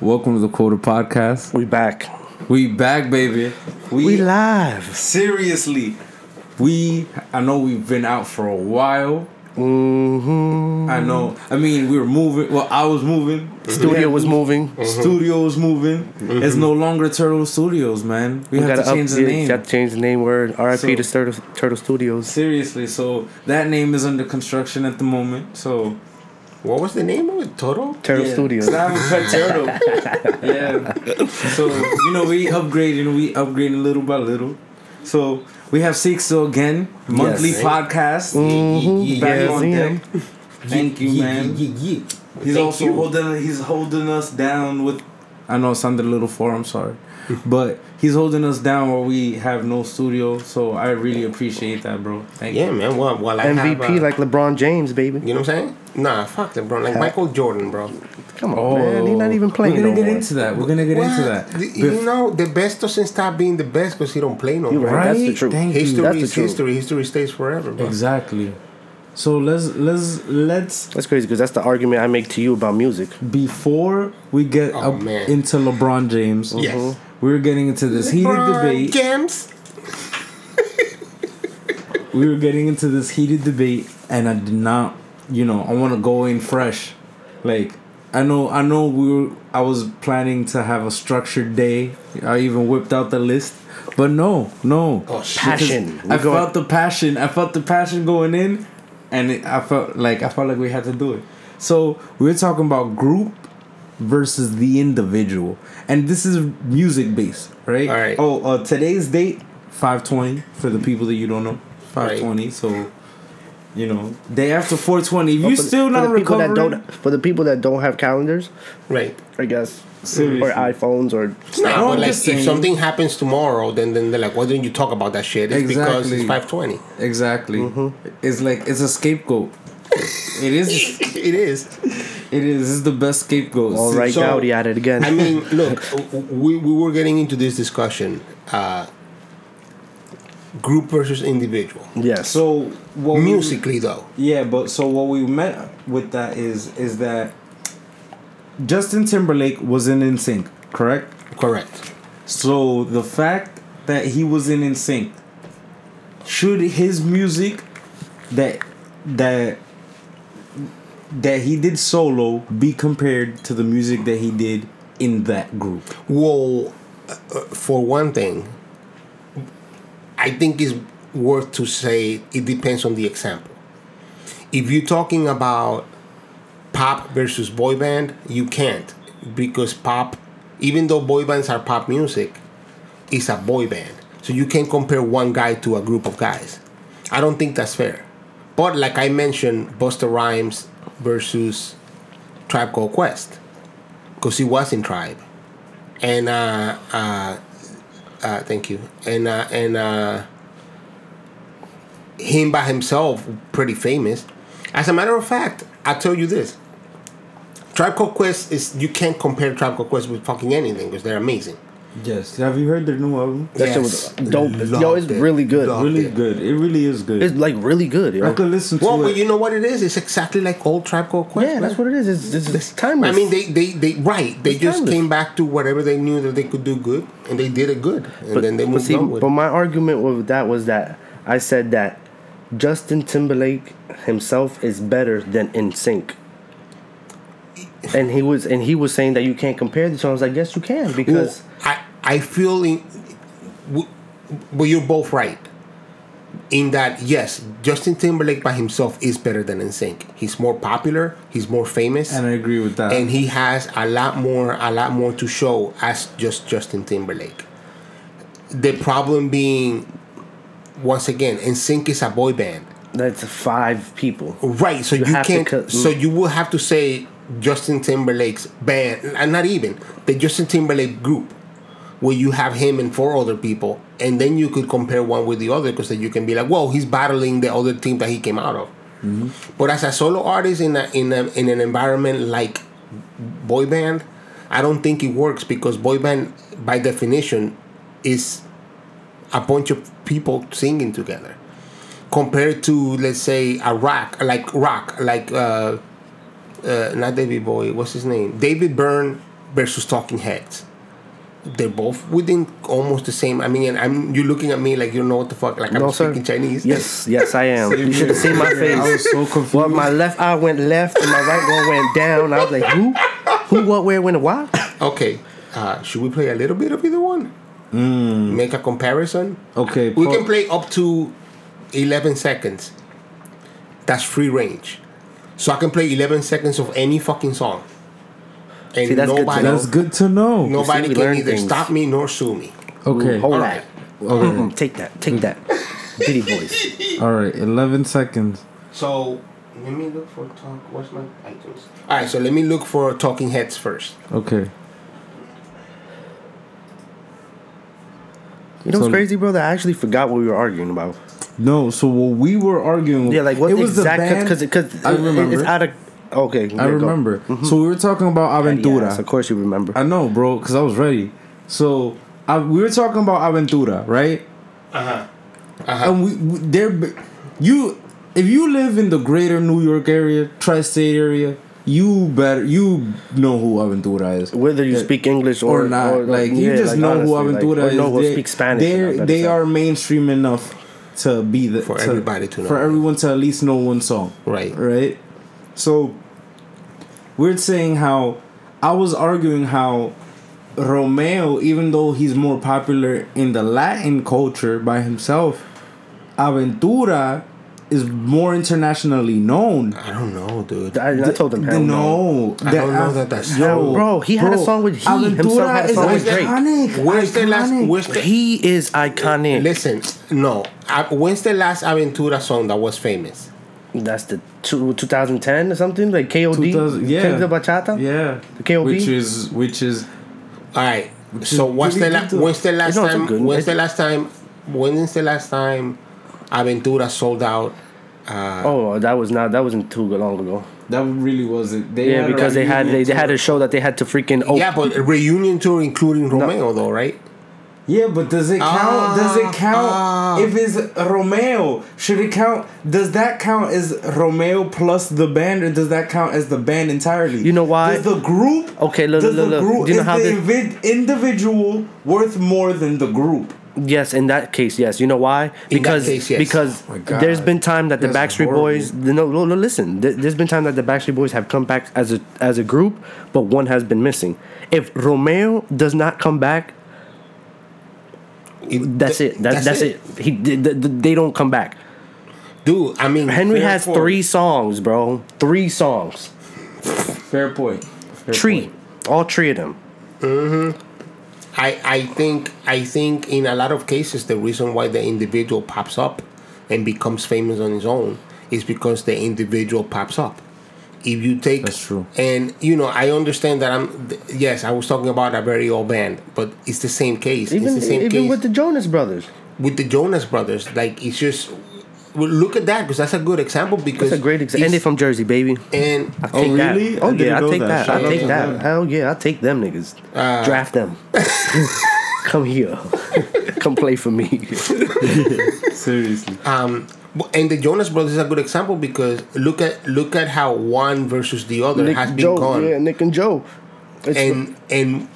Welcome to the Quota Podcast. We back. We back, baby. We live. seriously. We I know we've been out for a while. Mm-hmm. I know. I mean, we were moving. Well, I was moving. Mm-hmm. Mm-hmm. Studio was moving. Studio was moving. It's no longer Turtle Studios, man. We, We have to change the name. Got to change the name. Word. R.I.P. to Turtle, Turtle Studios. Seriously, so that name is under construction at the moment. So What was the name of it? Total? Turtle Yeah, Studios. 'cause I have a pet turtle. yeah. So you know we upgrading, we upgrading little by little. So we have Sixto again, monthly Yes. podcast. Mhm. Back Yes, on yeah. deck. Thank you, man. He's Thank also you. holding he's holding us down with. I know it sounded a little far. I'm sorry, but he's holding us down where we have no studio. So I really appreciate that, bro. Thank Yeah, you. man. Well, well I MVP have, uh, like LeBron James, baby. You know what I'm saying? Nah, fuck LeBron. Like Michael Jordan, bro. Come on, man. He's not even playing Oh, We're gonna no get more. into that. We're gonna get into that. The- Bef- You know, the best doesn't stop being the best because he don't play no more. right. That's the truth. Thank you. History That's the is truth. history. History stays forever, bro. Exactly. So let's let's let's That's crazy because that's the argument I make to you about music. before we get Oh, up man. into LeBron James. Yes. We're getting into this heated LeBron debate. James. we were getting into this heated debate, and I did not, you know, I want to go in fresh. Like I know, I know, we were. I was planning to have a structured day. I even whipped out the list, but no, no. Oh. Passion. I We're going- felt the passion. I felt the passion going in, and it, I felt like I felt like we had to do it. So we were talking about group versus the individual, and this is music based, right? All right. Oh, uh, today's date five twenty for the people that you don't know. Five twenty. So. You know, day after 420. If But you still for not the that recovering, don't, for the people that don't have calendars, Right. I guess, Seriously. or iPhones, or Nah, No, but like if something happens tomorrow, then then they're like, why didn't you talk about that shit? It's because Exactly. it's 520. exactly, Mm-hmm. it's like it's a scapegoat. It is. it is. It is. This is the best scapegoat. all right, So, Dauri at it again. I mean, look, we, we were getting into this discussion. Uh, group versus individual. yes. So what we- Musically, though. yeah, but so what we meant with that is is that Justin Timberlake was in NSYNC, correct? Correct. So the fact that he was in NSYNC, should his music that that that he did solo be compared to the music that he did in that group? Well, uh, uh, for one thing, I think it's worth to say it depends on the example. If you're talking about pop versus boy band, you can't because pop, even though boy bands are pop music, is a boy band. So you can't compare one guy to a group of guys. I don't think that's fair. But like I mentioned, Busta Rhymes versus Tribe Called Quest, because he was in Tribe, and uh, uh, uh, thank you, and uh, and uh, him by himself, pretty famous. As a matter of fact, I tell you this: Tribe Called Quest is you can't compare Tribe Called Quest with fucking anything because they're amazing. Yes. Have you heard their new album? that shit was dope. Yo, it's it. really good. Loved Really it. good. It really is good. It's like really good, yo. I could listen to Well, it. but you know what it is? It's exactly like old Tribe Called Quest. yeah, man. that's what it is. It's, it's, it's timeless. I mean, they, they, they right. They It's just timeless. came back to whatever they knew that they could do good, and they did it good, and then they but moved see, on with but my argument with that was that I said that Justin Timberlake himself is better than NSYNC. And he was and he was saying that you can't compare the songs. I guess you can because Well, I I feel in, w- well, you're both right. In that, yes, Justin Timberlake by himself is better than NSYNC. He's more popular. He's more famous, and I agree with that. and he has a lot more a lot more to show as just Justin Timberlake. The problem being, once again, NSYNC is a boy band. that's five people. Right, so You you, can't. cut- so you will have to say Justin Timberlake's band, and not even the Justin Timberlake group, where you have him and four other people, and then you could compare one with the other, because then you can be like, "Whoa, he's battling the other team that he came out of." But as a solo artist in a, in a, in an environment like boy band, I don't think it works because boy band, by definition, is a bunch of people singing together compared to let's say a rock like rock like uh uh not david bowie what's his name david byrne versus Talking Heads. They're both within almost the same. I mean, and I'm you're looking at me like you know what the fuck, like I'm No, sir. speaking Chinese. Yes, yes, I am. You should have seen my face. I was so confused. Well, my left eye went left and my right one went down. I was like, who? Who, what, where, when, and why? Okay. Uh, should we play a little bit of either one? Make a comparison. Okay, We Paul- can play up to eleven seconds. That's free range. So I can play eleven seconds of any fucking song. And See, that's good to nobody, know. That's good to know. nobody we can learn either things. stop me nor sue me. Okay. Hold All on. right. Mm, take that. Take that. Diddy voice. All right. Eleven seconds. So let me look for talk. What's my iTunes? All right. So let me look for Talking Heads first. Okay. You know what's So- crazy, brother? I actually forgot what we were arguing about. No. So what we were arguing. Yeah, like what it was the exact? band. Because because I remember. it's out of. Okay, yeah, I go. remember. So we were talking about Aventura. Yes, of course you remember. I know, bro, because I was ready. So I, we were talking about Aventura, right? Uh huh. And we, we there, you, if you live in the greater New York area, tri-state area, you better you know who Aventura is. Whether you Uh, speak English or, or not, like you yeah, just like, know who honestly, like, Aventura or is. know who they, speak Spanish. They're, I they say. are mainstream enough to be the For to- everybody to know. for everyone to at least know one song. Right. Right. So we're saying how I was arguing how Romeo, even though he's more popular in the Latin culture by himself, Aventura is more internationally known. I don't know, dude. I, I told him hell no. no, I don't know that that's yo, Bro, he had a song with he himself had a is song with Drake. iconic, Where's the last? iconic. Where's the? He is iconic. Listen, no. I, when's the last Aventura song that was famous? That's the two, 2010 or something like KOD. 2000 yeah, King Bachata. yeah, The KOB? which is which is All right. So what's the pretty la- when's the last It's not so time? When's the last time? When is the last time Aventura sold out? Oh, that was not that wasn't too long ago. that really wasn't. They Yeah, because they had they, they had a show that they had to freaking oh Yeah, but a reunion tour including Romeo, though, right? Yeah, but does it count? does it count ah. if it's Romeo? Should it count? Does that count as Romeo plus the band, or does that count as the band entirely? You know why? Does the group? Okay, look, does look, the look. group Do you know is how the this- invi- individual worth more than the group? Yes, in that case, yes. You know why? Because case, yes. because Oh there's been time that the That's Backstreet horrible. Boys. No, no, no. Listen, There- there's been time that the Backstreet Boys have come back as a as a group, but one has been missing. If Romeo does not come back, It- that's th- it. That, that's, it. He th- th- th- they don't come back. dude. I mean, Henry has point. three songs, bro. Three songs. Fair point. Fair Tree. point. All three of them. Mm-hmm. I, I think I think in a lot of cases the reason why the individual pops up and becomes famous on his own is because the individual pops up. If you take That's true. and you know I understand that I'm th- yes I was talking about a very old band, but it's the same case. Even it's the same even case with the Jonas Brothers. with the Jonas Brothers. Like it's just well, look at that because that's a good example because That's a great example. And it's- they from Jersey, baby. and I Oh, take that. really? I Oh yeah, I take that. that. I take to that. them. Hell yeah, I take them niggas. Uh, Draft them. Come here. Come play for me. Seriously. um and the Jonas Brothers is a good example because look at look at how one versus the other Nick has been Joe, gone. yeah, Nick and Joe. It's- and and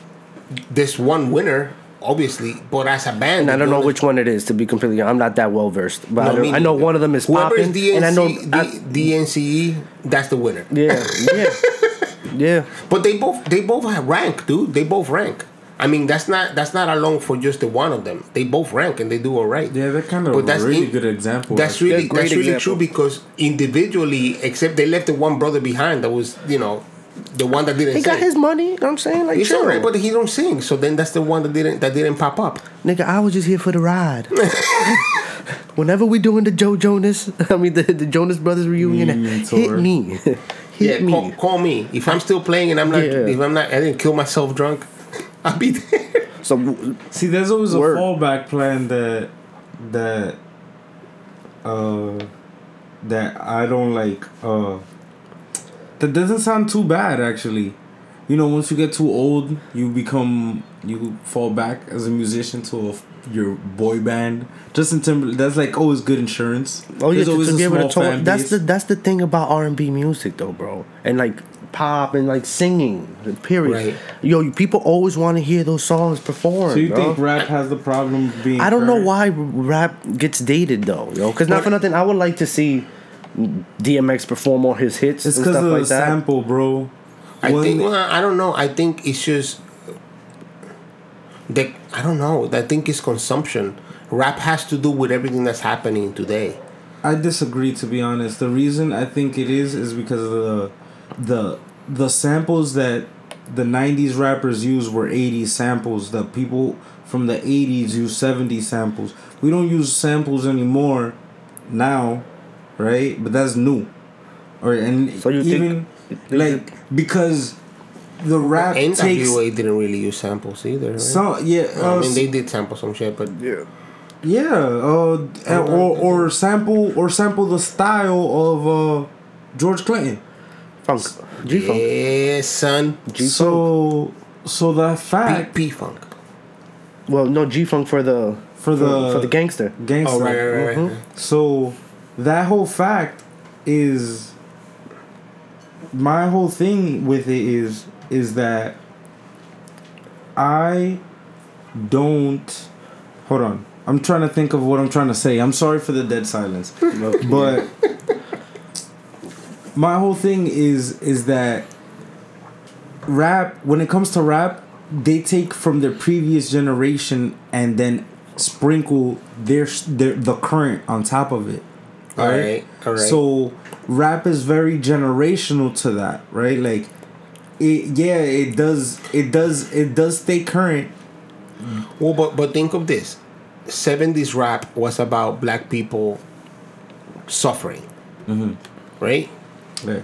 this one winner, obviously, but as a band, and I don't know which one it is to be completely. honest. I'm not that well versed, but No, I, me know, I know one of them is Whoever popping, DNC, and I know. D- I, DNCE, E, that's the winner. yeah, yeah, yeah. But they both they both have rank, dude. They both rank. I mean, that's not that's not alone for just the one of them. They both rank and they do all right. Yeah, they're kind of But a that's really in- good example. That's really great that's really example. true because individually, except they left the one brother behind that was you know the one that didn't. He got sing. his money. You know what I'm saying, like, It's chill. alright, but he don't sing. So then that's the one that didn't that didn't pop up. Nigga, I was just here for the ride. Whenever we doing the Joe Jonas, I mean the, the Jonas Brothers reunion, Reunion hit me, hit yeah, me. Call, call me if I'm still playing and I'm not Yeah. if I'm not I didn't kill myself drunk. I'll be there. So See, there's always Word. a fallback plan that that uh that I don't like. Uh, that doesn't sound too bad actually. You know, once you get too old, you become you fall back as a musician to a, your boy band. Justin Timberlake, that's like always good insurance. Oh yeah, There's to, always to a be able to talk. That's the that's the thing about R and B music though, bro. And like pop and like singing. Period. Right. Yo, you- people always want to hear those songs performed. So you bro. think rap has the problem being? I don't know why rap gets dated though, yo. Because not for nothing, I would like to see DMX perform all his hits It's and because stuff of like the that. sample, bro. I When- think well, I don't know. I think it's just the I don't know. I think it's consumption. Rap has to do with everything that's happening today. I disagree to be honest. The reason I think it is is because of the the the samples that the 90s rappers used were 80s samples. The people from the 80s use 70s samples. We don't use samples anymore now, right? But that's new. Or and So you think- even like because the rap takes NWA didn't really use samples either. Right? some yeah I uh, mean, they did sample some shit, but Yeah. Yeah, uh, or or sample or sample the style of uh, George Clinton. Funk. G Funk. yeah, son, G Funk. So so the fact P Funk. Well, no, G Funk for the for the for the gangster. gangster. Oh right, right, right. Mhm. So that whole fact is my whole thing with it is is that I don't hold on. I'm trying to think of what I'm trying to say. I'm sorry for the dead silence. but my whole thing is is that rap when it comes to rap they take from their previous generation and then sprinkle their, their the current on top of it Alright, alright. so rap is very generational to that right like it yeah it does it does it does stay current Well, but but think of this: '70s rap was about black people suffering, Mm-hmm. right? yeah.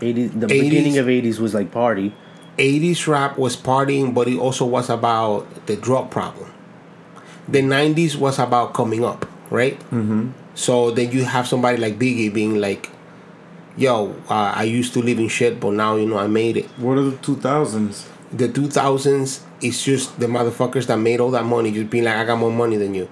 80s, the 80s. beginning of 80s was like party. '80s rap was partying, but it also was about the drug problem. The '90s was about coming up, right? Mm-hmm. So then you have somebody like Biggie being like, "Yo, uh, I used to live in shit, but now you know I made it." what are the 2000s The 2000s is just the motherfuckers that made all that money just being like, "I got more money than you."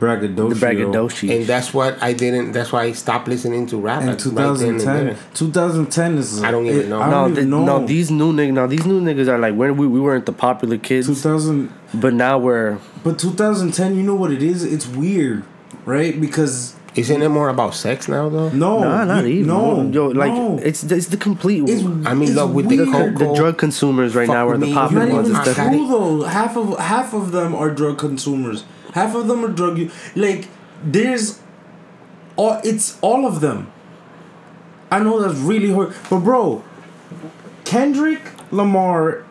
braggadocio The braggadocio. And that's what I didn't. That's why I stopped listening to rap. in at- right and 2010 there. 2010 is I don't even know. I no, don't th- even know no, these new niggas. No, these new niggas are like when we, we weren't the popular kids, 2000 but now we're But 2010, you know what it is? It's weird, right? Because Isn't it more about sex now, though? no, nah, not you- even. No, yo, like no. it's it's the complete. It's, I mean, in it's love with the weird. coke. the drug consumers right fuck now are with the me. popular Not Not ones. even I the, true though. Half of half of them are drug consumers. Half of them are drug. u- Like there's, all it's all of them. I know that's really hard, but bro, Kendrick Lamar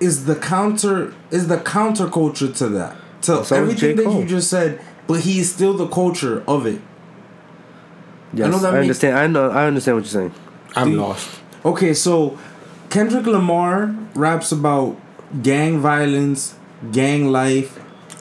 is the counter is the counterculture to that to So everything that you just said. But he's still the culture of it. yes, know I, that makes- understand. I know. I understand what you're saying. I'm Do- lost. Okay, so Kendrick Lamar raps about gang violence, gang life,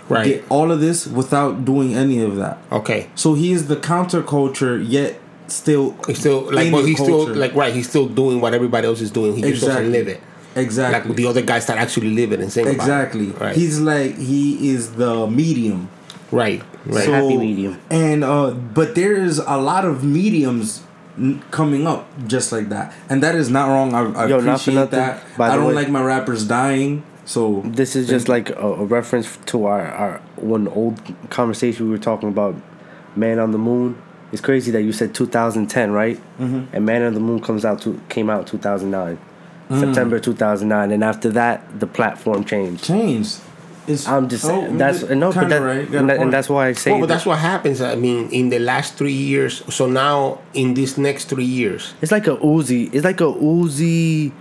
Right. get all of this without doing any of that. Okay. So he is the counterculture, yet still He's still like, in but the he's still like, right? He's still doing what everybody else is doing. He just Exactly. doesn't live it. exactly Like the other guys that actually live it and sing about it. exactly. Right. He's like he is the medium. Right. Right. So, Happy medium. And uh, but there is a lot of mediums n- coming up just like that, and that is not wrong. I, I Yo, appreciate nothing, that. by I don't way- like my rappers dying. So This is just like a, a reference to our, our one old conversation we were talking about Man on the Moon. It's crazy that you said 2010, right? Mm-hmm. And Man on the Moon comes out to came out 2009, Mm. September 2009, and after that the platform changed. changed. It's, I'm just oh, saying that's no, but kinda that, right. And, that, and that's why I say Well, but that that's what happens. I mean, in the last three years. So now, in these next three years, it's like a Uzi. It's like a Uzi.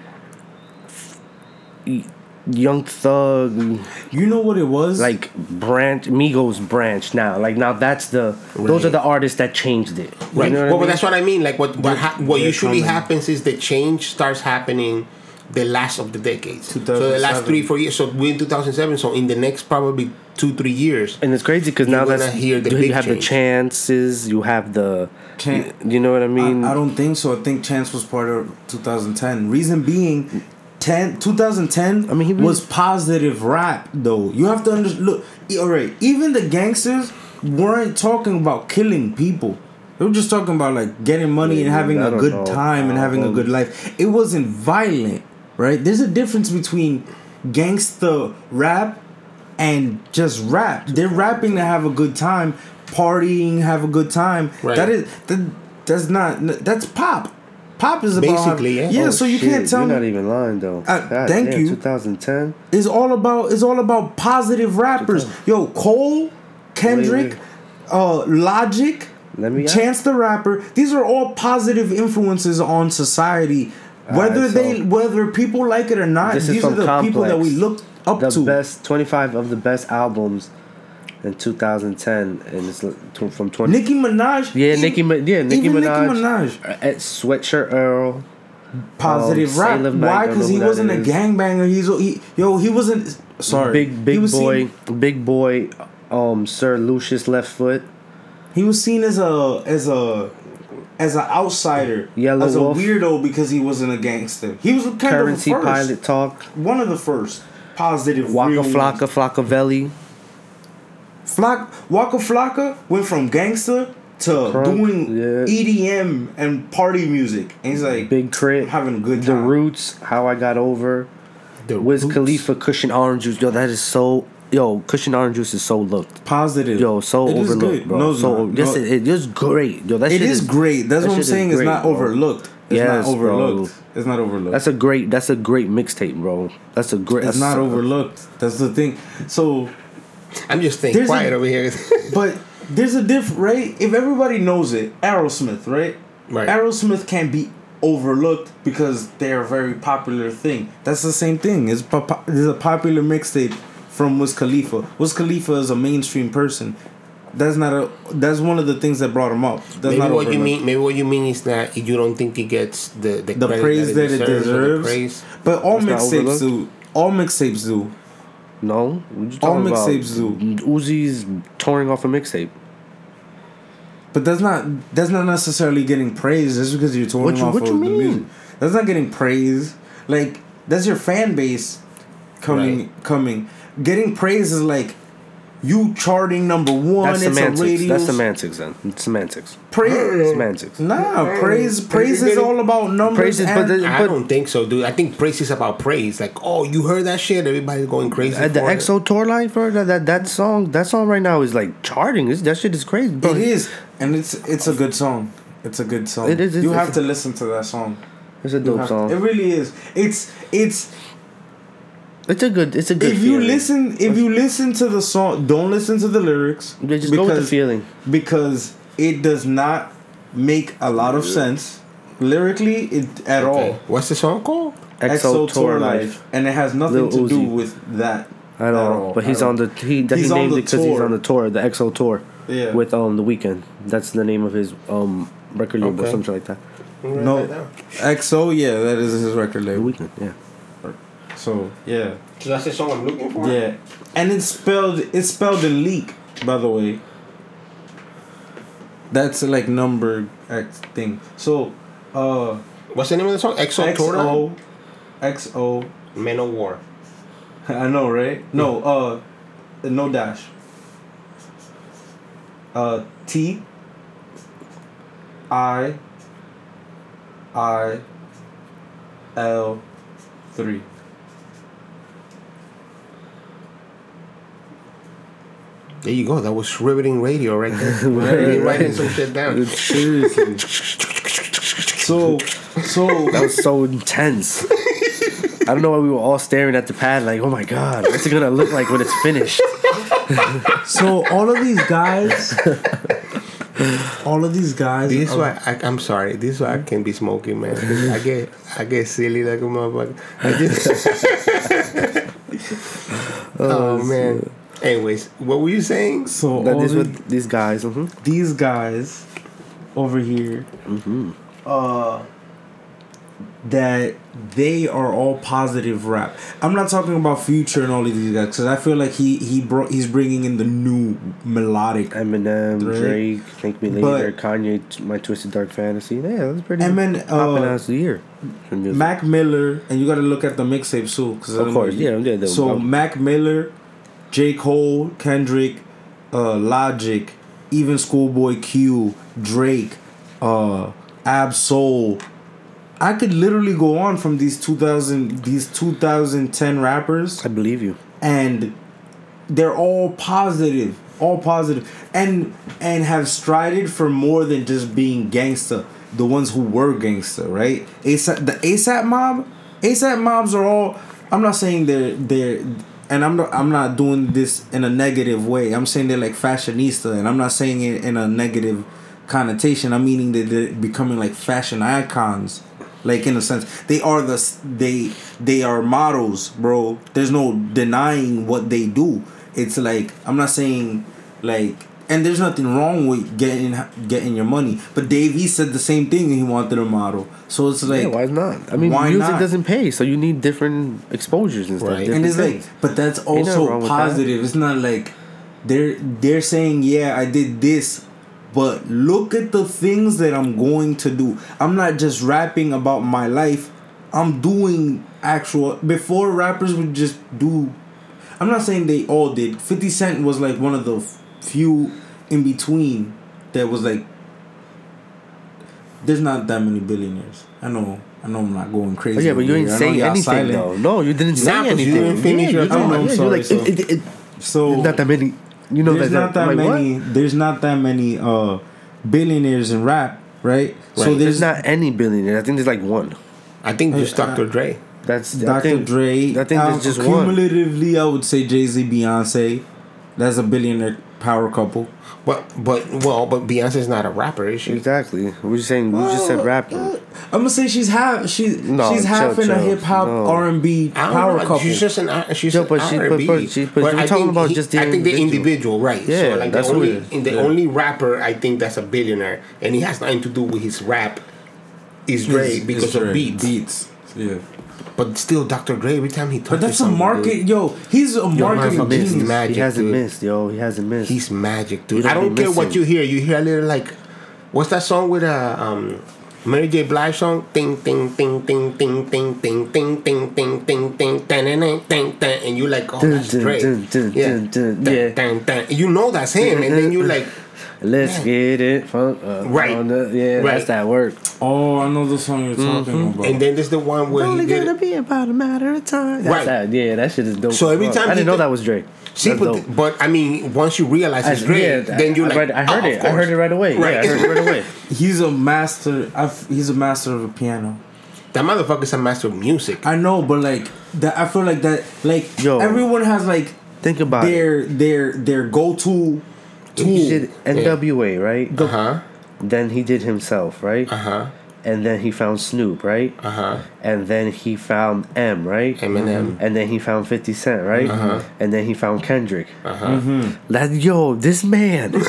Young Thug, You know what it was? like branch Migos branch now. Like now that's the those are the artists that changed it. You right? know what I well, but mean? that's what I mean. Like what what, ha- what usually coming. happens is the change starts happening the last of the decades. So the last three four years. So we're in 2007. So in the next probably two three years. And it's crazy because now gonna that's hear the you, big have the chances, you have the, Chan- you know what I mean? I, I don't think so. I think Chance was part of 2010. Reason being, 10, 2010 I mean, he really- was positive rap though. You have to understand. Look, all right. Even the gangsters weren't talking about killing people. They were just talking about like getting money and having a good know. time and having a good life. It wasn't violent, right? There's a difference between gangsta rap and just rap. They're rapping to have a good time, partying, have a good time. Right. That is that. That's not. That's pop. Pop is about Basically, yeah. Yeah. Oh, so you shit, can't tell You're me not even lying though. Uh, God thank damn, you. 2010. is all about it's all about positive rappers. Yo, Cole, Kendrick, Wait, uh, Logic, Let me Chance the Rapper. These are all positive influences on society. Whether Alright, they whether people like it or not, these are the people that we Complex. look up the to. best 25 of the best albums in 2010 and it's from 20 Nicki Minaj. yeah even- Nicki yeah Nicki Minaj, Nicki Minaj. uh, at Sweatshirt Earl Positive um, rap. Why? Because he wasn't a gangbanger. He's he, yo. He wasn't. Sorry. Big Big Boi Seen, Big Boi um Sir Lucious Left Foot he was seen as a as a as an outsider, Yellow as a Wolf. weirdo because he wasn't a gangster. He was kind Currency of the first, Pilot Talk one of the first positive. Waka real Flocka ones. Flockavelli Flock Waka Flocka went from gangster to Crunk, doing yeah. EDM and party music, and he's like Big K.R.I.T. I'm having a good The. Roots How I Got Over The Wiz Roots. Khalifa Kush & Orange Juice yo that is so yo Kush & Orange Juice is so looked positive. Yo, so It is overlooked, bro. No, so not. yes, No, it, it is great. Yo, that it shit is great. That's that what I'm shit is saying. It's not bro. overlooked. It's Yes, not bro. overlooked. It's not overlooked. That's a great. That's a great mixtape, bro. That's a great. it's that's not a- overlooked. That's the thing. So I'm just staying There's quiet a- over here. But there's a diff, right? If everybody knows it, Aerosmith, right? Right. Aerosmith can't be overlooked because they're a very popular thing. That's the same thing. It's pop- there's a popular mixtape from Wiz Khalifa. Wiz Khalifa is a mainstream person. That's not a. That's one of the things that brought him up. That's maybe not what you mean. Maybe what you mean is that you don't think it gets the the, The credit praise that it or the deserves. praise. But all It's not mixtapes do. All mixtapes do. No, All talking about? mixtapes do. Uzi's touring off a mixtape. But that's not that's not necessarily getting praise That's because you're touring What you- off what of you the mean? music. That's not getting praise. Like that's your fan base coming Right. coming. Getting praise is like you charting number one. That's it's semantics. a radio. That's semantics. Then it's semantics. praise. Semantics. Nah, praise praise is all about numbers. Praise is- but and, the- I don't think so, dude. I think praise is about praise. Like, oh, you heard that shit? Everybody's going crazy. Uh, the for it. XO tour life, bro. That, that that song, that song right now is like charting. It's, that shit is crazy, bro. it is, and it's it's a good song. It's a good song. It is, you have to listen to that song. It's a dope have to- song. It really is. It's it's It's a good. It's a good. if you feeling. listen if you listen to the song don't listen to the lyrics Yeah, just go with the feeling. because it does not make a lot of sense lyrically it, at Okay. all What's the song called? XO, tour life. and it has nothing Lil to do with that I don't all, but he's on the he that he He's on named it because he's on the tour, the XO tour, Yeah. with um the Weeknd. That's the name of his um record label, Okay. something like that. no XO yeah that is his record The label Weeknd, yeah. So yeah So that's the song I'm looking for. yeah and it's spelled it's spelled in leak by the way that's like number x thing so uh What's the name of the song? Tour. XO XO Men of War. I know, right? No, uh no dash. Uh T I I L three. There you go. That was riveting radio right there. Right, writing some shit down. Seriously. so so That was so intense. I don't know why we were all staring at the pad like, oh my god, what's it gonna look like when it's finished? so all of these guys all of these guys This is why I, I'm sorry. This is why I can't be smoking, man. I get I get silly like a motherfucker. I just oh, oh man. Anyways, what were you saying? so That this the- with these guys. hmm these guys over here uh that they are all positive rap i'm not talking about future and all of these guys because i feel like he he brought he's bringing in the new melodic Eminem, Right. Drake, Thank Me But- Later, Kanye, My Twisted Dark Fantasy. Yeah, that's pretty Emin, popping uh, ass the year. mac miller and you got to look at the mixtape too because Of course, yeah, yeah, the- so um, mac miller j cole kendrick uh logic even Schoolboy Q, Drake, uh, Absol. I could literally go on from these 2000 these 2010 rappers I believe you. and they're all positive all positive and and have strided for more than just being gangsta the ones who were gangsta right asap the asap mob asap mobs are all i'm not saying they're they're and i'm not i'm not doing this in a negative way. I'm saying they're like fashionista and i'm not saying it in a negative connotation. I'm meaning that they're becoming like fashion icons. Like in a sense they are the they they are models bro. There's no denying what they do. It's like i'm not saying like and there's nothing wrong with getting getting your money but dave East said the same thing and he wanted a model so it's like yeah, why not? I mean, why music not? doesn't pay, so you need different exposures and stuff. Right. and it's things. like but that's also with that. positive it's not like they're they're saying yeah i did this but look at the things that i'm going to do i'm not just rapping about my life i'm doing actual before rappers would just do i'm not saying they all did 50 cent was like one of the f- few in between that was like there's not that many billionaires i know i know i'm not going crazy Oh, yeah, but you over ain't here. I know saying anything silent. though. No, you didn't say Nah, 'cause you anything. didn't finish yeah, your you thought. didn't- I'm yeah, sorry, you're like, so- it, it, it, so not that many. You know there's that, not that like, what? many. There's not that many uh, billionaires in rap, right? So there's There's not any billionaire. I think there's like one. I think just Uh, Dr. Dre. That's I Dr. think- Dre. I think um, there's just one. cumulatively, I would say Jay Z, Beyonce. That's a billionaire power couple. But but well, but Beyonce's not a rapper, is she? Exactly. We're just saying. We just said rapper. I'm gonna say she's half. She's No, she's half chill, in a hip hop No. R and B I don't power know. couple. She's just an uh, she's Yeah, an but she- but- R&B. but she- but we're I talking think about just the I think the individual. individual, right? Yeah, so like that's the only it is. the Yeah. only rapper I think that's a billionaire, and he has nothing to do with his rap. Is Dre because it's of Dre. beats. Beats. Yeah. But still, Dr. Dre every time he touches But that's a market. dude, Yo, he's a marketing motherfucker, genius. he's magic, he hasn't dude. missed, yo. He hasn't missed. He's magic, dude. don't I don't be care what you hear. You hear a little like, what's that song with uh, um, Mary J. Blige song? Ting ting ting ting ting ting ting ting ting ting ting ting ting ting ting and you like, oh, that's dun, Dre. dun, dun, Yeah. You know that's him, and then you like, Let's Man. get it. Funk, uh, Right. on the- yeah, Right. that's that work. Oh, I know the song you're talking about. and then there's the one where It's Only did gonna it. be about a matter of time. That's Right. that. Yeah, that shit is dope. So every time I didn't know did- that was Drake. See, but, dope. but I mean, once you realize it's I- Dre, yeah, then you're I, like, read- I heard oh, it. of I heard it right away. Right. Yeah, I heard it right away. he's a master. I've, he's a master of the piano. That motherfucker's a master of music. I know, but like that, I feel like that. Like Yo. everyone has like Think about it. their their their go to He did NWA, right? Uh huh. Then he did himself, right? Uh huh. And then he found Snoop, right? Uh huh. And then he found M, right? Eminem. And M. And then he found 50 Cent, right? Uh-huh. And then he found Kendrick. Uh huh. Mm-hmm. That yo, this man,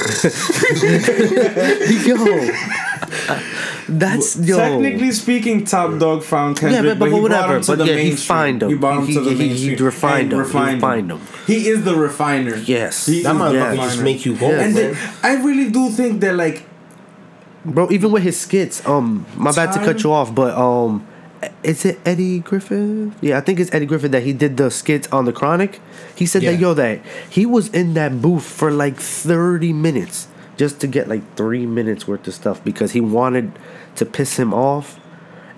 yo, that's yo. Technically speaking, Top Dawg found Kendrick, Yeah, but- but he brought whatever, him to but the yeah, he mainstream. fined him. He brought him He- to the he- he mainstream. refined and him. He refined him. He is the refiner. Yes. He That is the motherfucker Yeah. just make you go. Yeah. And then, I really do think that like bro. Even with his skits, um, my bad to cut you off, but um, is it Eddie Griffith? Yeah, I think it's Eddie Griffith that he did the skits on the Chronic. He said that yo that he was in that booth for like thirty minutes just to get like three minutes worth of stuff because he wanted to piss him off.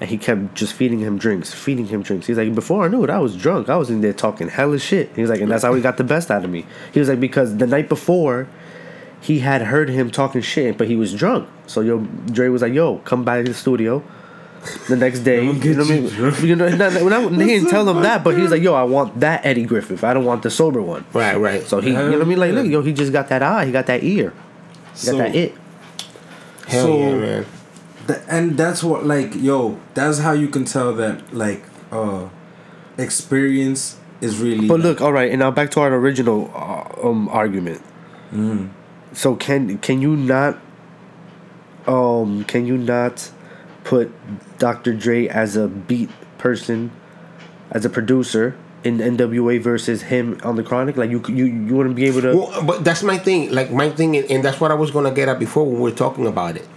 And he kept just feeding him drinks, feeding him drinks. He's like, before I knew it, I was drunk. I was in there talking hella shit. He was like, and that's how he got the best out of me. He was like, because the night before, he had heard him talking shit, but he was drunk. So yo, Dre was like, "Yo, come by the studio." The next day, you know what I mean? drunk. You know, not, not, he didn't tell him that, but he was like, "Yo, I want that Eddie Griffith. I don't want the sober one." Right, right. So he, you know what I mean? Like, look, yo, he just got that eye, he got that ear, he got that it. Hell so- yeah, man. Th- and that's what like yo that's how you can tell that like uh experience is really But look, all right, and now back to our original uh, um argument. Mm-hmm. So can can you not um can you not put Dr. Dre as a beat person, as a producer in NWA versus him on the Chronic? Like you you you wouldn't be able to. Well, but that's my thing. Like my thing, and that's what I was gonna get at before when we were talking about it.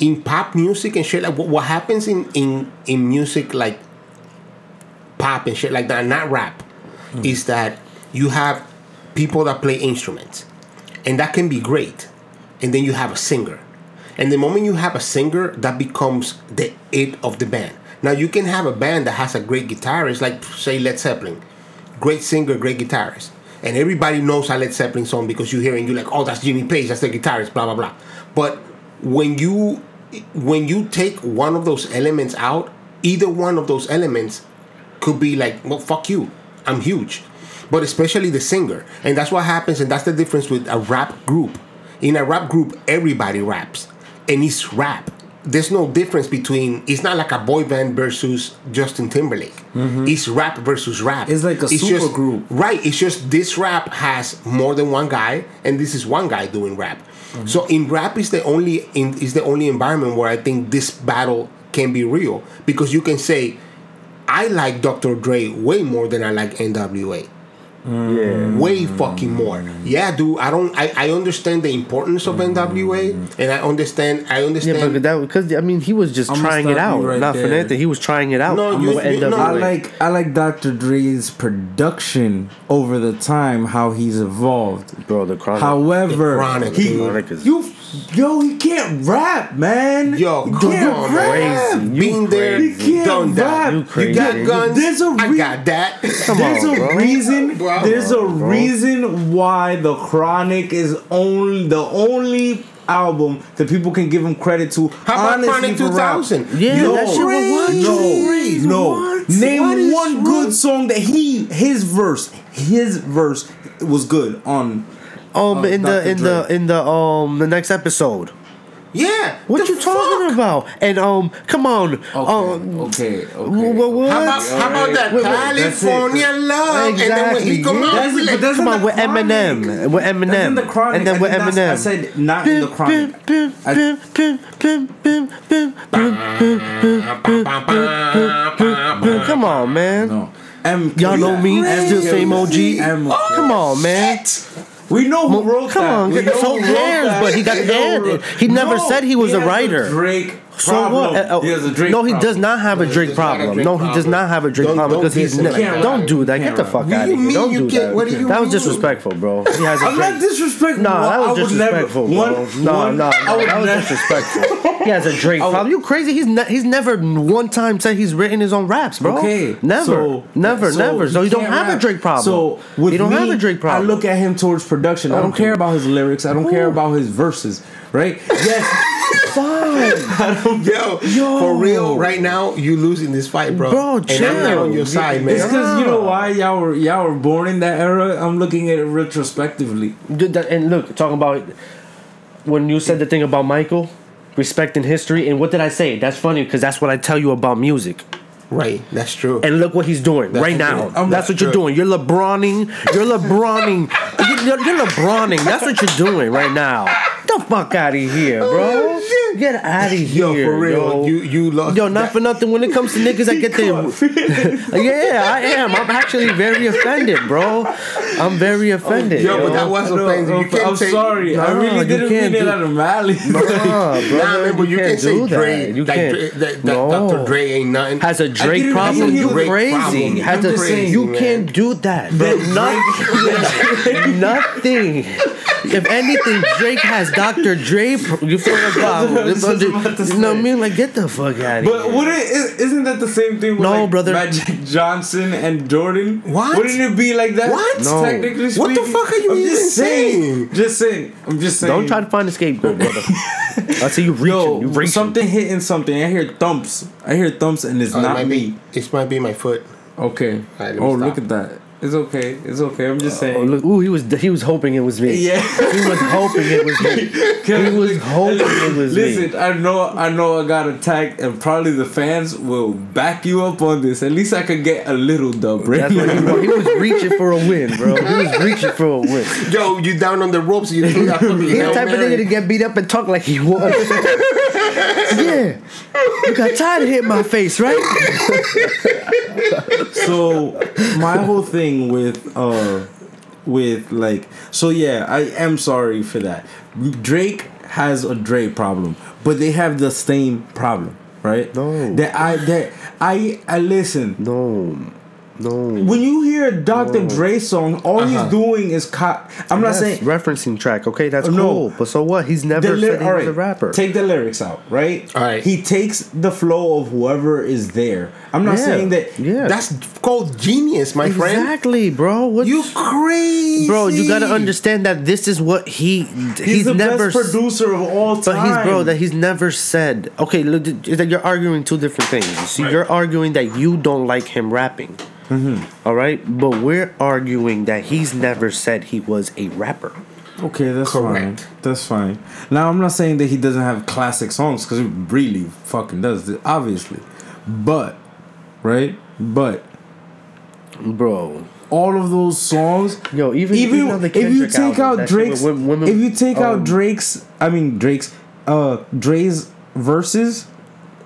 In pop music and shit, like what, what happens in in in music like pop and shit like that, not rap, Hmm. is that you have people that play instruments, and that can be great. and then you have a singer. And the moment you have a singer, that becomes the it of the band. Now you can have a band that has a great guitarist, like say Led Zeppelin, great singer, great guitarist, and everybody knows a Led Zeppelin song because you hear it and you're like, oh, that's Jimmy Page, that's the guitarist, blah blah blah. But when you when you take one of those elements out, either one of those elements could be like, well, fuck you, I'm huge. But especially the singer, and that's what happens, and that's the difference with a rap group. In a rap group, everybody raps, and it's rap. There's no difference between. It's not like a boy band versus Justin Timberlake. Mm-hmm. It's rap versus rap. It's like a super just, group. Right. It's just this rap has more than one guy, and this is one guy doing rap. Mm-hmm. So in rap is the only in is the only environment where I think this battle can be real because you can say, I like Dr. Dre way more than I like NWA. Yeah. Way fucking more. Yeah, dude. I don't. I, I understand the importance of NWA, and I understand. I understand. Yeah, understand. but that because I mean he was just I'ma trying it out, right not for nothing. He was trying it out. No, you- you- no, I like I like Dr. Dre's production over the time how he's evolved. bro the chronic. However, The Chronic, he, dude. Chronic is- you yo he can't rap, man. Yo, he can't on, rap. Crazy. You Been there, crazy. You done can't that. rap. You You crazy. got guns. There's a I re- got that. Come There's on, a bro. reason. Bro. There's a bro. reason why the Chronic is only the only album that people can give him credit to. How about honestly, Chronic 2000? Yeah, no, that shit was what? no, no. What? Name What is one wrong? good song that he his verse his verse was good on um in the in the in the um the next episode. Yeah. What you fuck? talking about? And um, come on. Okay. Um, okay. okay. What, what? How about, how about that wait, wait, California love? Exactly. And then when he come yeah. out, that's, like, that's come on with Eminem, with Eminem, the chronic. and then with Eminem. I said not in the chronic. I, come on, man. No. M- Y'all know me, M- still same OG. M- oh, come on, man. Shit. We know who wrote Come that. on, we know so who cares, but he got We know hand- wrote- he never said he was a writer. Drake. So what? Uh, He has a Drake. no, he does problem. not have a No, he Drake does not have a problem. No, he does not have a Drake Don't- problem because he's ne- don't do that. Get the fuck out of here. Don't do that. what do you That was disrespectful, bro. He has a I'm Drake. not disrespectful. Nah, that I was would disrespectful, never, bro. No, no, no, that was disrespectful. He has a would- problem. You crazy? He's ne- he's never one time said he's written his own raps, bro. Okay, never, so- never, so never. So he you don't have a rap. Drake problem. So with you don't me, have a Drake problem. I look at him towards production. I don't care about his lyrics. I don't care about his verses. Right? Yes, fine. Yo, Yo. for real, right now you losing this fight, bro. Bro, and I'm not on your side, man. It's because you know why y'all were y'all were born in that era. I'm looking at it retrospectively. And look, talking about when you said the thing about Michael, respecting history, and what did I say? That's funny because that's what I tell you about music. Right, that's true. And look what he's doing That's right now. That's what you're doing. You're LeBroning. You're LeBroning. You're, you're LeBroning. That's what you're doing right now. Get the fuck out of here, oh, bro. Oh, shit. Get out of here, Yo, for real, yo. you you lost. Yo, not that- for nothing. When it comes to niggas that get their, yeah, I am. I'm actually very offended, bro. I'm very oh, offended. Yo, but that was No, offensive. You can't I'm say- sorry. I really didn't can't mean it out of malice. Nah, brother, Nah, man, but you can't say do Dre. that. You like, can't. Dre, that, that no. Dr. Dre ain't nothing. has a Drake problem. You crazy. Has a, crazy, you can't do that, bro. Nothing. Nothing. If anything, Drake has Dr. Dre. pro- You feel like wow, I was just You know what I mean? Like, get the fuck out of But here. would it is, isn't that the same thing with No, like brother. Magic Johnson and Jordan? What? Wouldn't it be like that? What? No. Technically speaking. What the fuck are you I'm even just saying? saying? Just saying. I'm just saying. Don't try to find a scapegoat, brother. I see you reaching. Yo, you reaching. something hitting something. I hear thumps. I hear thumps, and it's Oh, not might me. be. It might be my foot. Okay. Alright, let me oh, stop. look at that. It's okay. It's okay. I'm just Oh, saying. look, ooh, he was he was hoping it was me. Yeah. he was hoping it was me. He was hoping it was me. Listen, I know, I know, I got attacked, and probably the fans will back you up on this. At least I could get a little dub right That's what he, now. he was reaching for a win, bro. He was reaching for a win. Yo, you down on the ropes? You threw that fucking He's the Hail type of nigga to get beat up and talk like he was. yeah. You got tired of hitting my face, right? so my whole thing with uh with like so yeah i am sorry for that drake has a drake problem but they have the same problem right No. that i that i i listen No. No. When you hear a Dr. Dre song, all Uh-huh. he's doing is co- I'm not saying referencing track. Okay, that's No. cool. But so what? He's never the ly- said he all was right, a rapper. Take the lyrics out, right? All right. He takes the flow of whoever is there. I'm not Yeah. saying that. Yeah. That's called genius, my friend. exactly, bro. What You crazy, bro? You gotta understand that this is what he he's, He's, the never best producer of all time. But he's bro that he's never said. Okay, look, that you're arguing two different things. You see, Right. you're arguing that you don't like him rapping. Mm-hmm. All right, but we're arguing that he's never said he was a rapper. Okay, that's fine. That's fine. Now I'm not saying that he doesn't have classic songs because he really fucking does, obviously. But, right? But Bro, all of those songs, Yo, even- even even on the if you take album, out Drake's, with women- if you take out um, Drake's, I mean Drake's, uh, Dre's verses,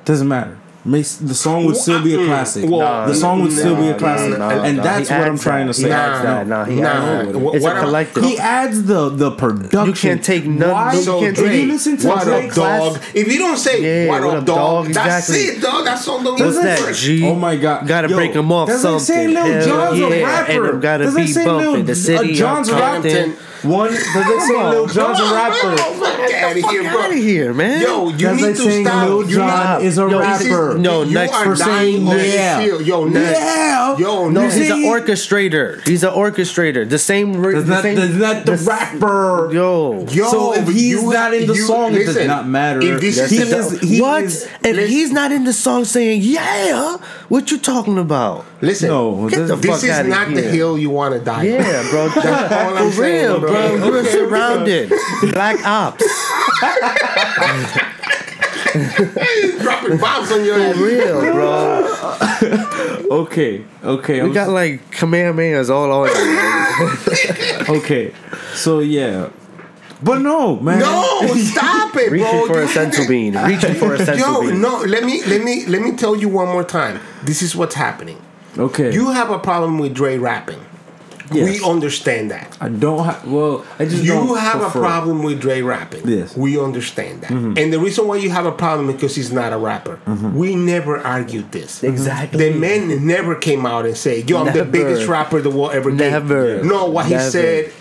doesn't matter. Makes the song would still be a classic. Well, the song would still be a classic, nah, and nah, that's what I'm trying to say. adds that. Nah, he nah. adds that. It's what a I'm- collective. He adds the the production. You can't take none- Why? So can't if Drake, you listen to what Drake's up, dog? If you don't say Yeah, what, what up, up, dog, dog? that's Exactly. it, dog. That song don't What's even that? that? G. Oh my God. Gotta Yo, break him off that's something. like saying Lil Hell Jon's yeah. a rapper. And it gotta be like bumping. Lil, The city uh, John's a of rapper. Compton. One, does like saying Lil Jon's a rapper. come on, Get out of here, Fuck bro. out of here, man. Yo, you That's need like to saying stop. Lil You Jon need- is a Yo, this is- rapper. no, you next are for dying saying on this yeah. hill. Yo, next. Yeah. Yo, No, next. he's an orchestrator. He's an orchestrator. The same. re- That's the not, same that's not the rapper. Yo. Yo, so if but he's you- not in the you- song, it does listen, not matter. if this he is- is, he what? is- if listen- he's not in the song saying yeah, what you talking about? Listen, No, Get the this- this is outta not the here. hill you want to die. on. Yeah, bro. That's all I'm For saying, real, bro. Bro. You're Okay, surrounded. Black ops. dropping bombs on your head. For real, bro. okay, okay, We I'm got like Kamehamehas all on you. okay. So yeah, but no, man. No, stop it, Reaching bro. for a You- senzu bean. Reaching for a senzu Yo, bean. Yo, no, let me let me let me tell you one more time. This is what's happening. Okay, You have a problem with Dre rapping. Yes. We understand that. I don't have. Well, I just You don't have a problem with Dre rapping. Yes. Mm-hmm. We understand that. And the reason why you have a problem is because he's not a rapper. Mm-hmm. We never argued this. Exactly. The man never came out and said, Yo, I'm Never. the biggest rapper the world ever gave." Never. No, what he said,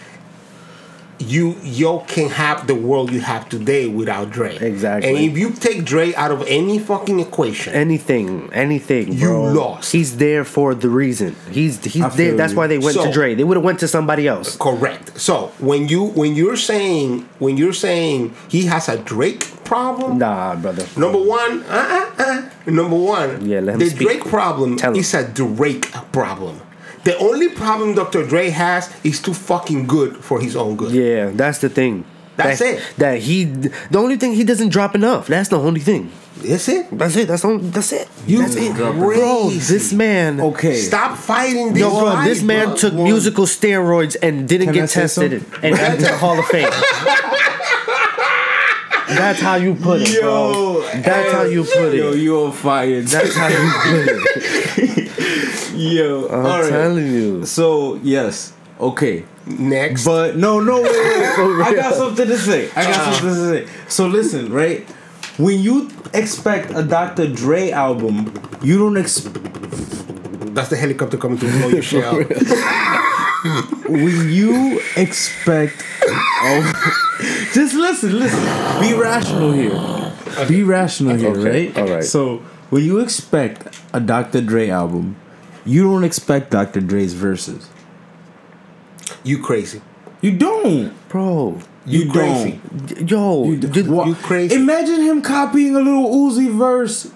you yo can have the world you have today without Dre. Exactly. And if you take Dre out of any fucking equation, Anything, anything. You bro. lost. He's there for the reason. He's he's I there. That's you. why they went So- to Dre. They would have went to somebody else. correct. So when you when you're saying when you're saying he has a Drake problem, Nah, brother. Number one, uh, uh, uh, number one. Yeah, let him the speak. Drake problem Tell him. is a Drake problem. The only problem Dr. Dre has is too fucking good for his own good. Yeah, that's the thing. That's that, it. That he, the only thing he doesn't drop enough. That's the only thing. That's it. That's it. That's on. That's it. You that's it. crazy. Bro, this man. Okay. Stop fighting this Yo, bro, fight, this man bro. took musical steroids and didn't Can get say tested and entered the Hall of Fame. That's how you put it, bro. That's how you put it. Yo, it. you on fire. That's how you put it. Yo, I'm all right. telling you. So yes, okay, Next. but no, no, wait, wait, wait. I got something to say. I got uh-huh. something to say. So listen, right? When you expect a Dr. Dre album, you don't expect. That's the helicopter coming to blow your shit out. when you expect oh, just listen listen be rational here be rational here Okay, right all right. so when you expect a dr dre album you don't expect dr dre's verses You crazy. you don't Bro, you, You don't crazy. yo, you, did- don't. You crazy. imagine him copying a Lil Uzi verse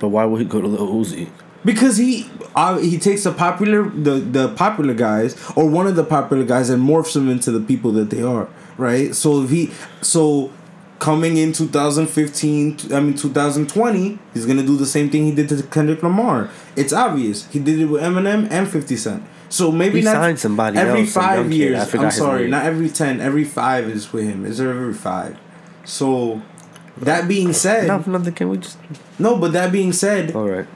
but why would he go to Lil Uzi? because he uh, he takes the popular the the popular guys or one of the popular guys and morphs them into the people that they are right so if he so coming in 2015 i mean 2020 he's gonna do the same thing he did to kendrick lamar it's obvious he did it with eminem and 50 cent so maybe He not signed somebody every else, five kid. years I forgot i'm sorry not every 10 every five is with him is there every five so that being said No, nothing. Can we just? no but that being said All right.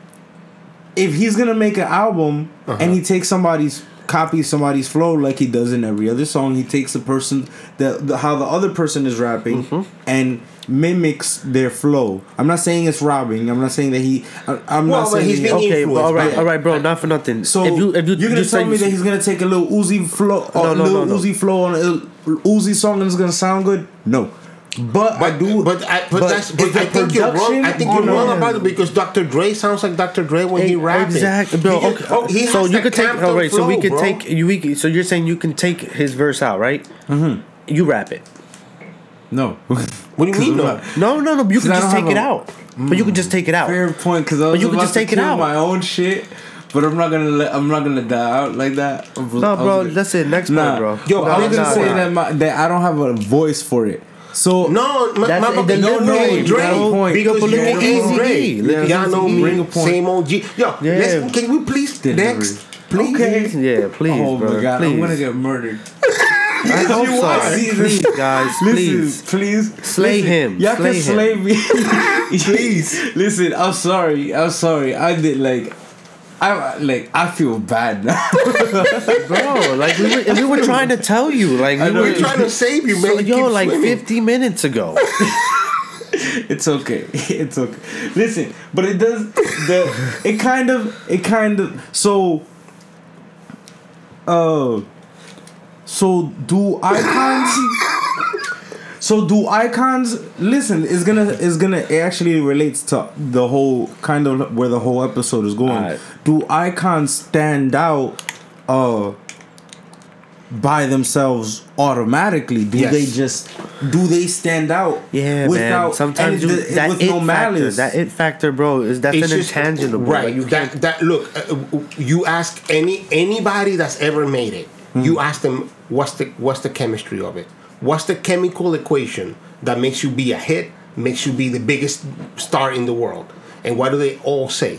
if he's gonna make an album Uh-huh. and he takes somebody's copies somebody's flow like he does in every other song. He takes the person the, the how the other person is rapping Mm-hmm. and mimics their flow. I'm not saying it's robbing. I'm not saying that he. I, I'm Well, not saying he's being Okay, influenced but all right, all right, bro. Not for nothing. So if you if you you're gonna just tell say- me that he's gonna take a Lil Uzi flow, No, a no, little no, no. Uzi flow on a Uzi song and it's gonna sound good? No, but, I But do. but I, but, but that's but I think you're wrong. I think you're wrong a- about it because Dr. Dre sounds like Dr. Dre when he raps. Exactly, bro. He Okay. just- oh, he so you that could take. Compton All right. so we flow, could take. You, we, so you're saying you can take his verse out, right? Mm-hmm. You rap it. no. What do you mean, no? No, no, no. You can just take it a- out. But you can just take it out. Fair point, because I was you could about just to take it kill out. my own shit, but I'm not gonna let. I'm not gonna die out like that. I was- No, I was bro. gonna- That's it. Next Nah, point, bro. Yo, I was gonna say that my, that I don't have a voice for it. So No, my, That's my, it, the no, no, delivery, Dre, bro. Point. because Look you at know Eazy Dre. E. Look at Y'all know Eazy me, Bring a point. same OG. Yo, Yeah. let's, can we please Delivery. next, please? Okay. Yeah, please, oh bro. my god, please. I'm gonna get murdered. I hope You so. are. See, Please, listen, guys, listen, please. please, Slay listen, him, Y'all slay can slay him. me, please. Listen, I'm sorry. I'm sorry. I did like, I like. I feel bad now. bro. Like we were, we were trying to tell you, like we were trying to save you, man. So, yo, like swimming. 50 minutes ago. it's okay. It's okay. Listen, but it does the. It kind of. It kind of. So. Uh. So do icons. So do icons listen? It's gonna it's gonna it actually relates to the whole kind of where the whole episode is going. Alright. Do icons stand out uh by themselves automatically? Do Yes. they just do they stand out? Yeah, man. Sometimes and you, the- that with it no factor, malice. that it factor, bro, is that's It's an just- intangible. right? Like, you that can't. that look, uh, you ask any anybody that's ever made it. Hmm. You ask them what's the what's the chemistry of it? What's the chemical equation that makes you be a hit, makes you be the biggest star in the world? And what do they all say?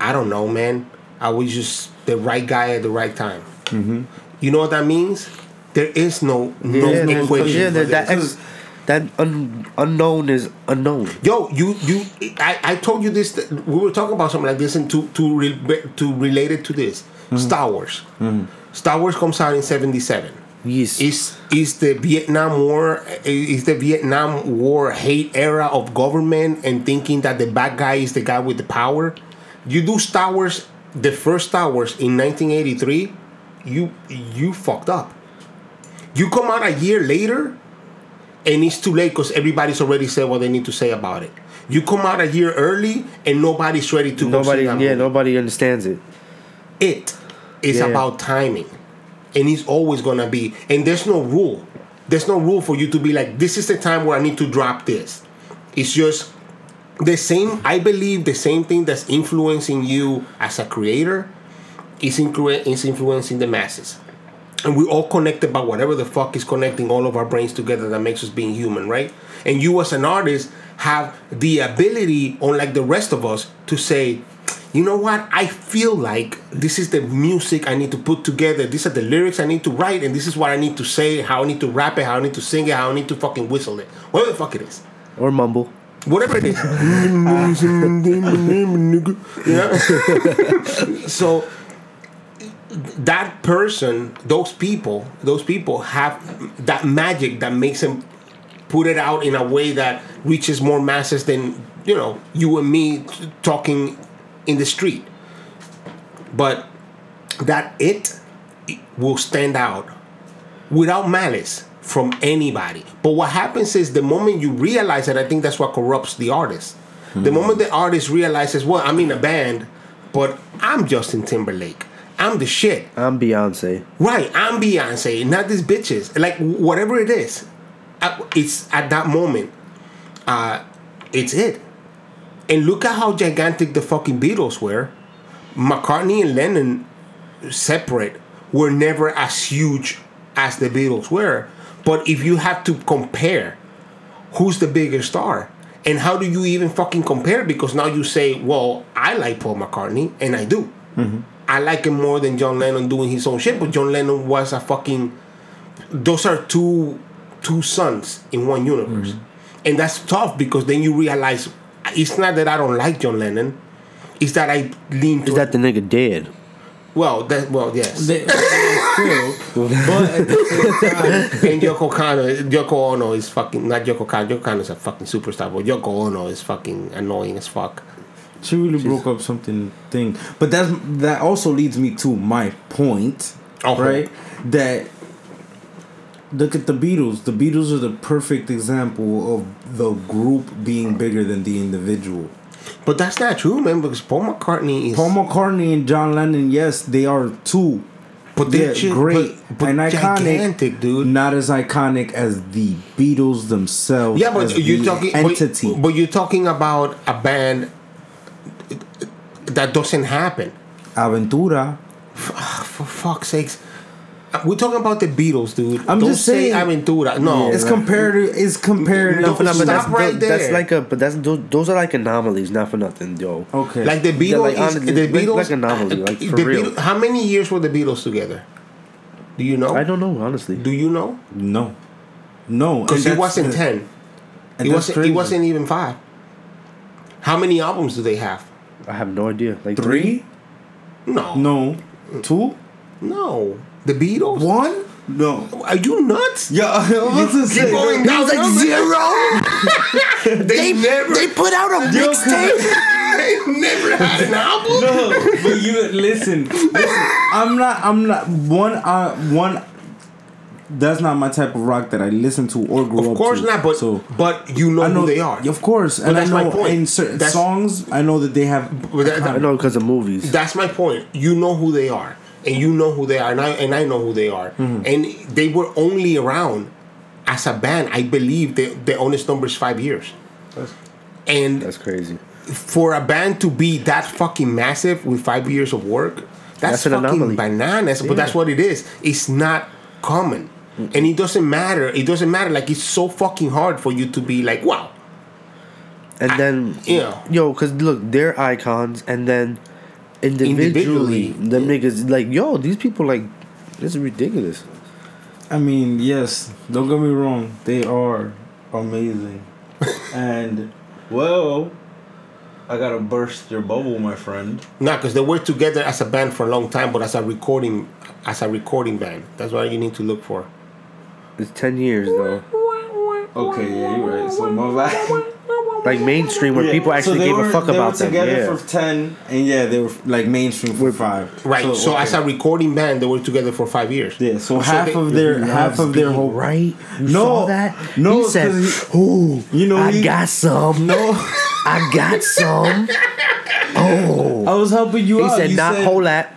I don't know, man. I was just the right guy at the right time. Mm-hmm. You know what that means? There is no no yeah, equation. yeah, for that ex, that un, unknown is unknown. Yo, you you I, I told you this we were talking about something like this and to to re, to relate it to this. Mm-hmm. Star Wars. Star Wars comes out in 77. Yes. Is is the Vietnam War is the Vietnam War hate era of government and thinking that the bad guy is the guy with the power? You do Star Wars the first Star Wars in 1983, you you fucked up. You come out a year later and it's too late because everybody's already said what they need to say about it. You come out a year early and nobody's ready to go nobody, yeah, movie. nobody understands it. It is Yeah. about timing, and it's always gonna be. And there's no rule. There's no rule for you to be like, this is the time where I need to drop this. It's just the same. I believe the same thing that's influencing you as a creator is, inclu- is influencing the masses. And we're all connected by whatever the fuck is connecting all of our brains together that makes us being human, right? And you as an artist have the ability, unlike the rest of us, to say, you know what? I feel like this is the music I need to put together. These are the lyrics I need to write, and this is what I need to say, how I need to rap it, how I need to sing it, how I need to fucking whistle it. Whatever the fuck it is. Or mumble. Whatever it is. yeah. so that person, those people, those people have that magic that makes them put it out in a way that reaches more masses than you know you and me talking in the street. But that it will stand out without malice from anybody. But what happens is the moment you realize it, I think that's what corrupts the artist. The moment the artist realizes, well, I'm in a band, but I'm Justin Timberlake. I'm the shit. I'm Beyonce. Right, I'm Beyonce, not these bitches. Like whatever it is, it's at that moment. Uh, it's it. And look at how gigantic the fucking Beatles were. McCartney and Lennon, separate, were never as huge as the Beatles were. But if you have to compare, who's the bigger star? And how do you even fucking compare? Because now you say, well, I like Paul McCartney, and I do. Mm-hmm. I like him more than John Lennon doing his own shit, but John Lennon was a fucking. Those are two two sons in one universe, mm-hmm. and that's tough because then you realize it's not that I don't like John Lennon, it's that I lean Is that the nigga dead? Well, that well, yes. They, still, but at the same time, and Yoko Kanno, Yoko Ono is fucking not Yoko Kanno. Yoko Kanno is a fucking superstar, but Yoko Ono is fucking annoying as fuck. she really broke up something thing. But that's that also leads me to my point, Okay. right? That look at the Beatles. The Beatles are the perfect example of the group being bigger than the individual. But that's not true, man. Because Paul McCartney is Paul McCartney and John Lennon, yes, they are two. but They're great but, but and iconic, gigantic, dude. Not as iconic as the Beatles themselves. Yeah, but you're talking entity. But, but you're talking about a band that doesn't happen. Aventura. Ah, for fuck's sakes. We're talking about the Beatles, dude. I'm Don't just say saying- Aventura. No, It's comparative. It's compared. No, For nothing, Stop that's, right that's there. like a but that's those, those are like anomalies, not for nothing, yo. okay. like the Beatles. like, is, honestly, the like- Beatles. like anomaly, like, for the real. Beatles- how many years were the Beatles together? Do you know? I don't know honestly. Do you know? no, no, Because it wasn't that's- ten. and He wasn't. He crazy. wasn't even five. How many albums do they have? I have no idea. Like three. No. No, mm. two, No. The Beatles. one. No. Are you nuts? Yeah, I was to Keep say. going down. zero. they, never. They put out a mixtape. they never had an album. No, but you listen, listen. I'm not. I'm not one. Uh, one. That's not my type of rock that I listen to or grew up Of course to. not, but so but you know, I know who they are. Of course, and I that's my know point. in certain That's- songs, I know that they have. But that- I know because of movies. That's my point. You know who they are, and you know who they are, and I and I know who they are, Mm-hmm. and they were only around as a band. I believe the the honest number is five years, and That's crazy. for a band to be that fucking massive with five years of work, that's, That's an fucking anomaly. bananas. But that's what it is. It's not common, and it doesn't matter. It doesn't matter. Like it's so fucking hard for you to be like, wow. And then yeah. yo, cause look, they're icons, and then individually, Individually, the niggas like yo, these people like this is ridiculous. I mean, yes. Don't get me wrong. They are amazing, and well, I gotta burst your bubble, my friend. No, because they were together as a band for a long time, but as a recording, as a recording band. That's what you need to look for. It's ten years though, Okay, yeah, you're right. So my bad. like mainstream where Yeah, people actually they gave were- a fuck they about were them. together Yeah, for ten, and yeah, they were like mainstream for five. Right. So, okay. as a recording band, they were together for five years. yeah, so, half they- of their half of their whole right. You No, saw that? no, he said, 'cause "Ooh, you know, I he- got some. no. I got some." Oh, I was helping you out. he out. said, you "Not said, hold that.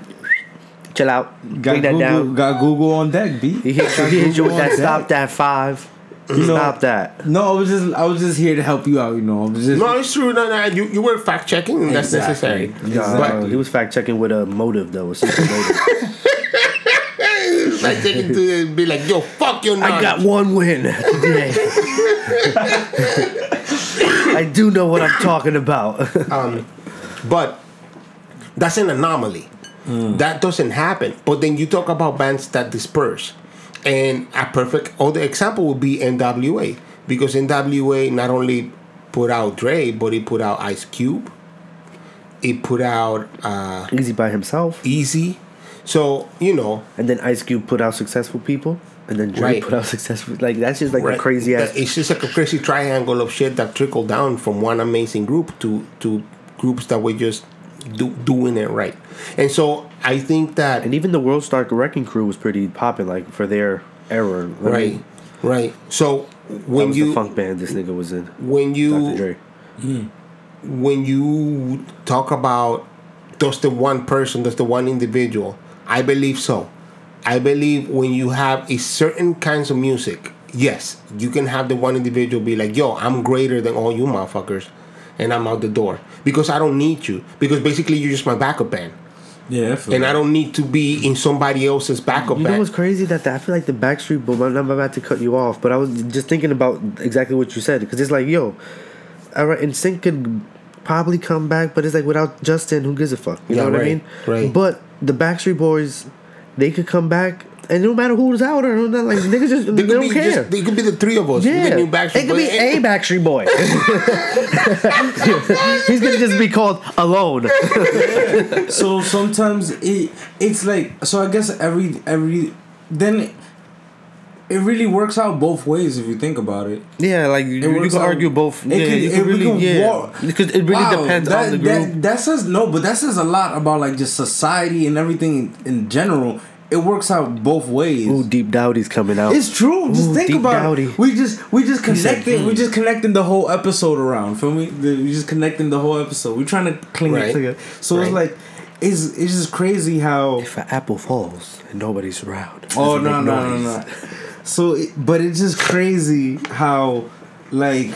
Chill out. Got Bring that down." got Google on deck, B. He hit you. He hit you with that. Stop that five. You know- Stop that. No, I was just I was just here to help you out. You know, I was just No, it's true. No, no, you, you were fact checking, and that's Exactly. necessary. Exactly. But he was fact checking with a motive though. A secret motive. fact checking to be like, yo, fuck your I got one win today. I do know what I'm talking about. Um, but that's an anomaly. Mm. That doesn't happen. But then you talk about bands that disperse. And a perfect other example would be NWA. Because NWA not only put out Dre, but he put out Ice Cube. It put out uh, Eazy by himself, Eazy. So, you know, and then Ice Cube put out successful people, and then Dre Right. put out successful. Like that's just like right, a crazy ass. it's just like a crazy triangle of shit that trickled down from one amazing group to to groups that were just do, doing it right. And so I think that And even the World Star Wrecking Crew was pretty popping, like for their era. I mean, Right, right. So That when was you the funk band this nigga was in. when Dr. you Dre. Mm. when you talk about just the one person, just the one individual, I believe so. I believe when you have a certain kinds of music, yes, you can have the one individual be like, "Yo, I'm greater than all you motherfuckers," and I'm out the door because I don't need you because basically you're just my backup band, yeah. I feel and that. I don't need to be in somebody else's backup You know band. what's crazy? That I feel like the Backstreet Boys. I'm about to cut you off, but I was just thinking about exactly what you said because it's like, yo, all right, NSYNC could probably come back, but it's like without Justin, who gives a fuck? You Yeah, know what right, I mean? right. But the Backstreet Boys they could come back and no matter who's out or not, like niggas just they, They don't care. just, they could be the three of us. yeah, The new Backstreet it could be Boys. a Backstreet Boy. He's gonna just be called alone. so sometimes it it's like so I guess every every then it really works out both ways if you think about it. Yeah, like you, you can argue both. It yeah, can- you it can really, can yeah, walk- because it really Wow, depends that, on the group. That, that says no, but that says a lot about like just society and everything in general. It works out both ways. Ooh, deep Dauri's coming out. It's true. Just Ooh, think about Dauri. it. We just we just connecting. We just connecting the whole episode around. Feel me? We just connecting the whole episode. We're trying to cling Right. it together. So it's like it's it's just crazy how. if an apple falls and nobody's around. Oh doesn't no no no no. So, but it's just crazy how, like,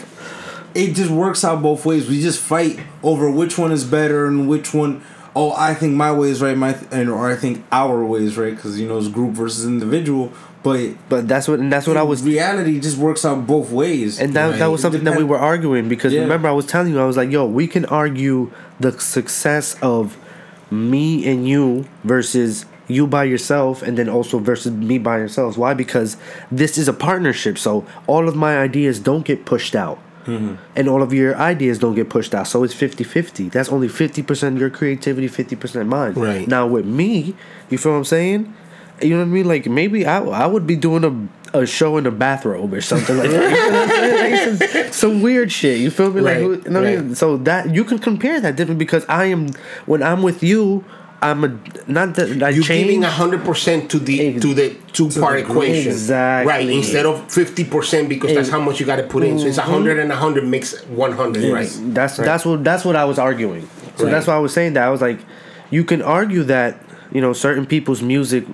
it just works out both ways. We just fight over which one is better and which one. Oh, I think my way is right. My th- and or I think our way is right because you know it's group versus individual. But But that's what and that's what I was reality just works out both ways. And that, that was something that we were arguing because Yeah. remember I was telling you I was like, yo, we can argue the success of me and you versus you by yourself and then also versus me by yourselves. Why? Because this is a partnership. So all of my ideas don't get pushed out. Mm-hmm. And all of your ideas don't get pushed out. So it's 50 50. That's only 50% your creativity, 50% mine. Right. Now with me, you feel what I'm saying? You know what I mean? Like maybe I, I would be doing a, a show in a bathrobe or something like that. You know what I'm saying? Like some, some weird shit. You feel me? Like Right, who- you know what I mean? So that you can compare that different because I am when I'm with you, I'm a not that I You're giving change. hundred percent to the Ex- to the two part the equation, Exactly. right? Instead of fifty percent because that's how much you got to put in. So it's hundred mm-hmm. and hundred makes one hundred, right? That's Right. that's what that's what I was arguing. So Right. that's why I was saying that I was like, you can argue that you know certain people's music,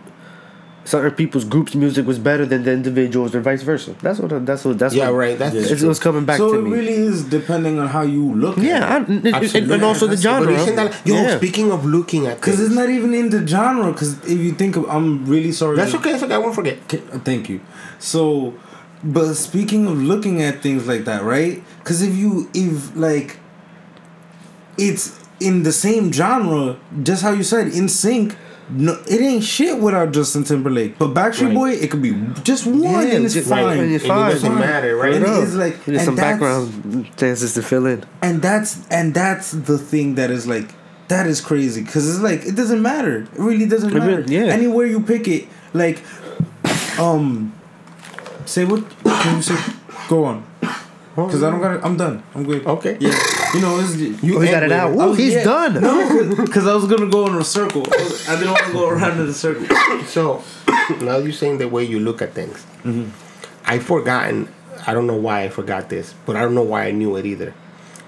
certain people's groups' music was better than the individuals or vice versa. That's what that's what that's Yeah, what, right. That's It was coming back so to it me. really is depending on how you look. yeah, I, and, and- Absolutely. and also the genre. isn't that yo? yeah. Speaking of looking at Because it's not even in the genre. Because if you think of, I'm really sorry. that's okay. That's okay. I won't forget. Okay, Thank you. So, but speaking of looking at things like that, right? Because if you if like, it's in the same genre, just how you said, NSYNC. No, it ain't shit without Justin Timberlake. But Backstreet Right. Boy, it could be just one, Yeah, and it's just- fine. right, and it's And it doesn't matter, right? And it's like, There's and some background dances to fill in. and that's and that's the thing that is like that is crazy because it's like it doesn't matter it really doesn't It matter really- yeah. anywhere you pick it like um say what can you say go on because i don't got i'm done i'm good Okay. yeah you know it's You Oh, got it out. Ooh, Oh, he's yeah. done. no because i was gonna go in a circle I was- i didn't want to go around in a circle So now you're saying the way you look at things. Mm-hmm. I've forgotten. I don't know why I forgot this, but I don't know why I knew it either.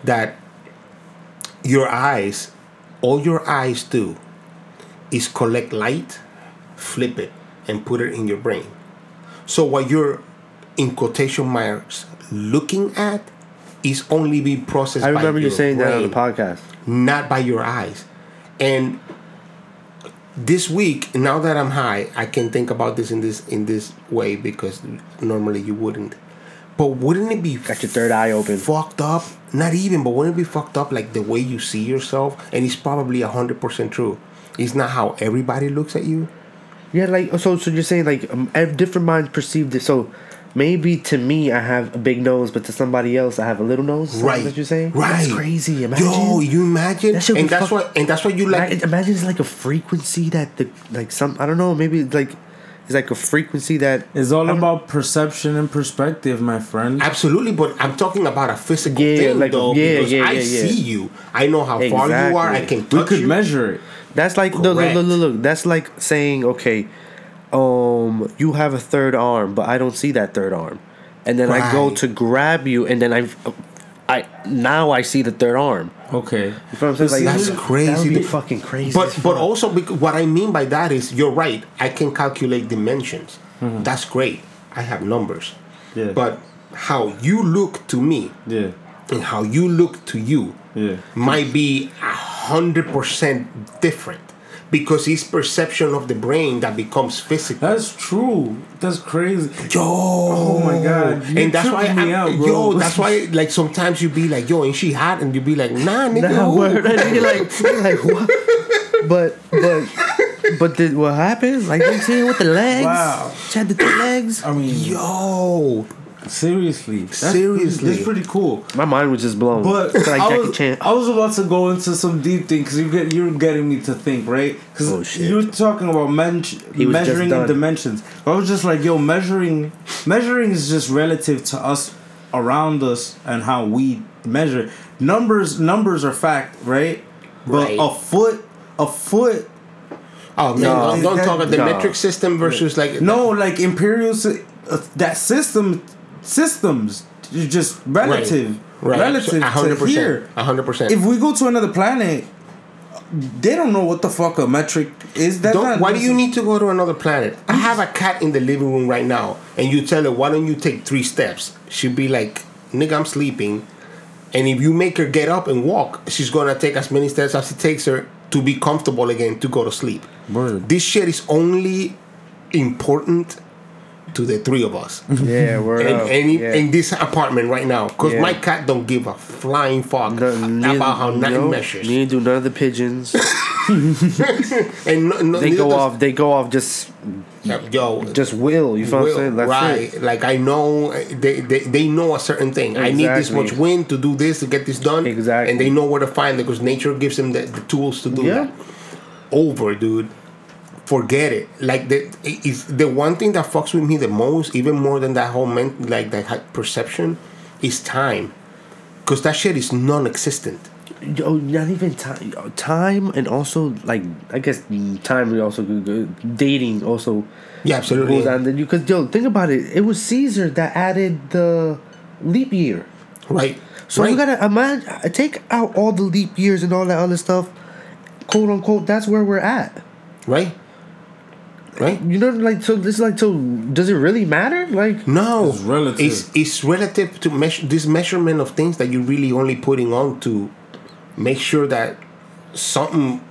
That your eyes, all your eyes do, is collect light, flip it, and put it in your brain. So what you're in quotation marks looking at is only being processed. I remember you saying that on the podcast. not by your eyes. And this week, now that I'm high, I can think about this in this in this way because normally you wouldn't. But wouldn't it be Got your third eye open. fucked up? Not even, but wouldn't it be fucked up like the way you see yourself? And it's probably hundred percent true. It's not how everybody looks at you. Yeah, like so. So you're saying like um, different minds perceive it. So maybe to me I have a big nose, but to somebody else I have a little nose. Is that Right. What you're saying? Right. That's crazy. Imagine. Yo, you imagine? That and that's fuck- what and that's what you like Imagine, imagine it's like a frequency that the like some I don't know maybe like it's like a frequency that it's all I'm- about perception and perspective my friend Absolutely, but I'm talking about a physical Yeah, thing like though, yeah, because yeah, I yeah, yeah. see you. I know how far you are. I Exactly. can we could you. measure it That's like look, look, look, look, look. That's like saying, okay, um, you have a third arm, but I don't see that third arm, and then I go to grab you, and then I, I now I see the third arm. okay You know what I'm saying? Like That's That would crazy. be fucking crazy. But as but also bec- what I mean by that is you're right. I can calculate dimensions. That's great. I have numbers. Yeah. But how you look to me yeah and how you look to you yeah might be a hundred percent different because it's perception of the brain that becomes physical. that's true that's crazy Yo, oh my God, you and that's why, me I, out, bro. yo, that's why, like sometimes you be like, yo, ain't she hot? And you be like, nah, nigga, Nah, word. And you're like, like what? But but but what happened? Like you see with the legs. Wow. She had the legs. I mean, Yo, seriously, that's Seriously. pretty, that's pretty cool. My mind was just blown. But like I, Jackie was, Chan. I was about to go into some deep thing because you get you're getting me to think, right? Because Oh, you're talking about men- He was just measuring in done. dimensions. I was just like, yo, measuring measuring is just relative to us around us and how we measure. Numbers numbers are fact, right? But Right. a foot a foot oh man, No. don't, don't talk about the No. metric system versus like no like imperial uh, that system systems just relative right, relative a hundred to here. a hundred percent. if we go to another planet, they don't know what the fuck a metric is. That Don't, why do you need to go to another planet? I have a cat in the living room right now, and you tell her, why don't you take three steps? She'd be like, nigga, I'm sleeping. And if you make her get up and walk, she's gonna take as many steps as it takes her to be comfortable again to go to sleep. Word. This shit is only important to the three of us. yeah, word And up. any yeah. in this apartment right now, because Yeah. my cat don't give a flying fuck No, neither- about how nothing no, measures. Neither do none of the pigeons. And no, no, they go does- off. They go off just Yo, just will. You feel what I'm saying? That's right. it. Like I know they, they they know a certain thing. I need this much wind to do this to get this done. Exactly. And they know where to find it because nature gives them the, the tools to do Yeah. that. Over, dude. Forget it. Like the is the one thing that fucks with me the most, even more than that whole men, like that perception, is time. Cause that shit is non-existent. Yo, not even time. Time and also like I guess time we also dating also Yeah, absolutely. goes on. Then you because yo think about it. It was Caesar that added the leap year. Right. So right. you gotta imagine uh, take out all the leap years and all that other stuff. Quote unquote. That's where we're at. right. Right. You know, like so. This is like so. Does it really matter? Like No, It's relative. It's, it's relative to measure this measurement of things that you're really only putting on to make sure that something.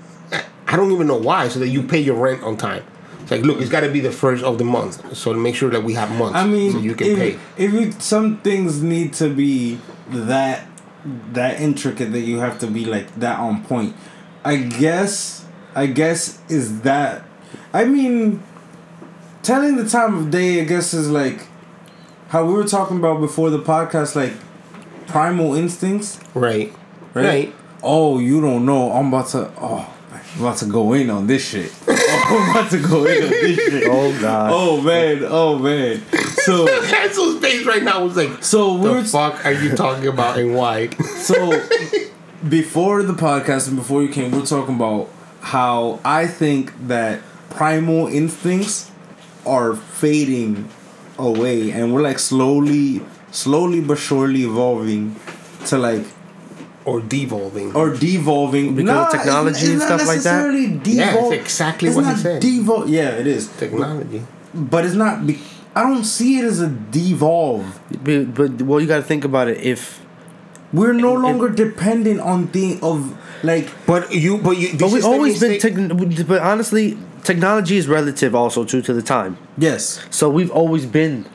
I don't even know why, so that you pay your rent on time. It's like, look, it's got to be the first of the month, so to make sure that we have months. I mean, so you can if, pay. if you some things need to be that that intricate that you have to be like that on point. I guess. I guess is that. I mean, telling the time of day. I guess is like how we were talking about before the podcast, like primal instincts. Right. Right. Right. Oh, you don't know. I'm about to. Oh, I'm about to go in on this shit. Oh, I'm about to go in on this shit. oh god. Oh man. Oh man. So That's his face right now was like, so we the were fuck are you talking about and why? so before the podcast and before you came, we are talking about how I think that primal instincts are fading away, and we're like slowly, slowly but surely evolving to like or devolving. or devolving Because of technology it's, it's and not stuff like that? necessarily Yeah, Devol- it's exactly it's what he not said. Devol- yeah, it is. Technology. But it's not. Be- I don't see it as a devolve. But, but well, you got to think about it. If We're no It- longer dependent on thing of like But you, but you. but we've always been. mistake- Techn- but honestly, technology is relative also too to the time. yes. So we've always been,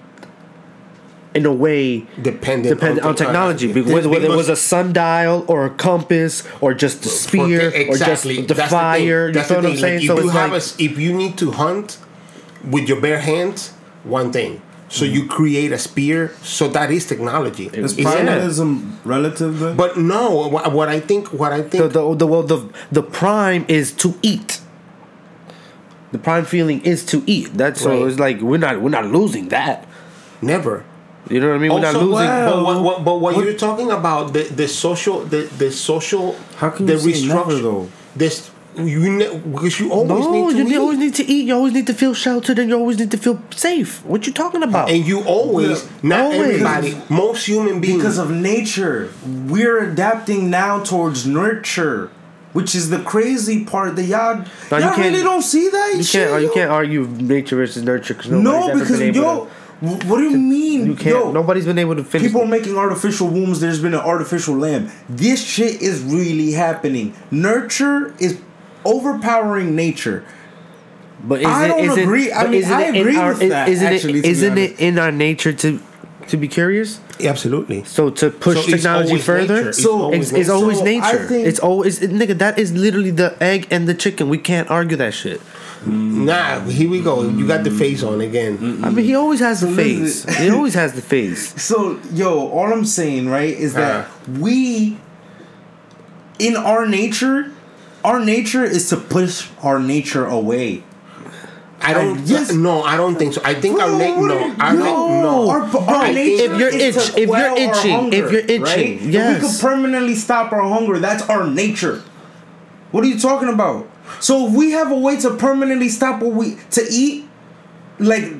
in a way, dependent, dependent on technology. Because whether, whether it was a sundial or a compass or just a spear or just the That's fire. thing. You That's feel the what I'm saying? Like, so if you have like, a s if you need to hunt with your bare hands, one thing. So you mm-hmm. create a spear. So that is technology. Is It's- primalism relative then? But no, what, what I think, what I the, think, the, the, well, the, the prime is to eat. The prime feeling is to eat. That's so it's like we're not we're not losing that. never. You know what I mean? We're not Also, losing. wow. But what, what, but what, What- you're talking about the the social the the social How can the you say never, though? This you ne- because you always No, need to you eat. always need to eat. You always need to feel sheltered, and you always need to feel safe. What you talking about? and you always Yeah, not always. everybody most human beings because of nature. We're adapting now towards nurture, which is the crazy part that y'all, No, you y'all really don't see that you shit. can't. You can't argue nature versus nurture because No, because yo, w- what do you mean? you can't. Yo, nobody's been able to finish. People are making artificial wombs. There's been an artificial lamb. This shit is really happening. Nurture is overpowering nature. But is I it, don't is it- agree. I mean, I agree our, with that, Isn't actually, to it? Isn't it in our nature to to be curious? absolutely So to push So technology always further, nature. It's so always it's, it's always nature. So nature. it's always it, nigga. That is literally the egg and the chicken. We can't argue that shit. Nah, here we go. You got the face on again. I mean, he always has the face. he always has the face. So, yo, all I'm saying, right, is that Uh. we, in our nature, our nature is to push our nature away. I don't. Yes. No, I don't think so. I think our Bro, na- no, our na- no. Our, our nature If you're itch- if you're our itching- hunger, if you're itching, right? If we could permanently stop our hunger. That's our nature. What are you talking about? So if we have a way to permanently stop what we to eat, like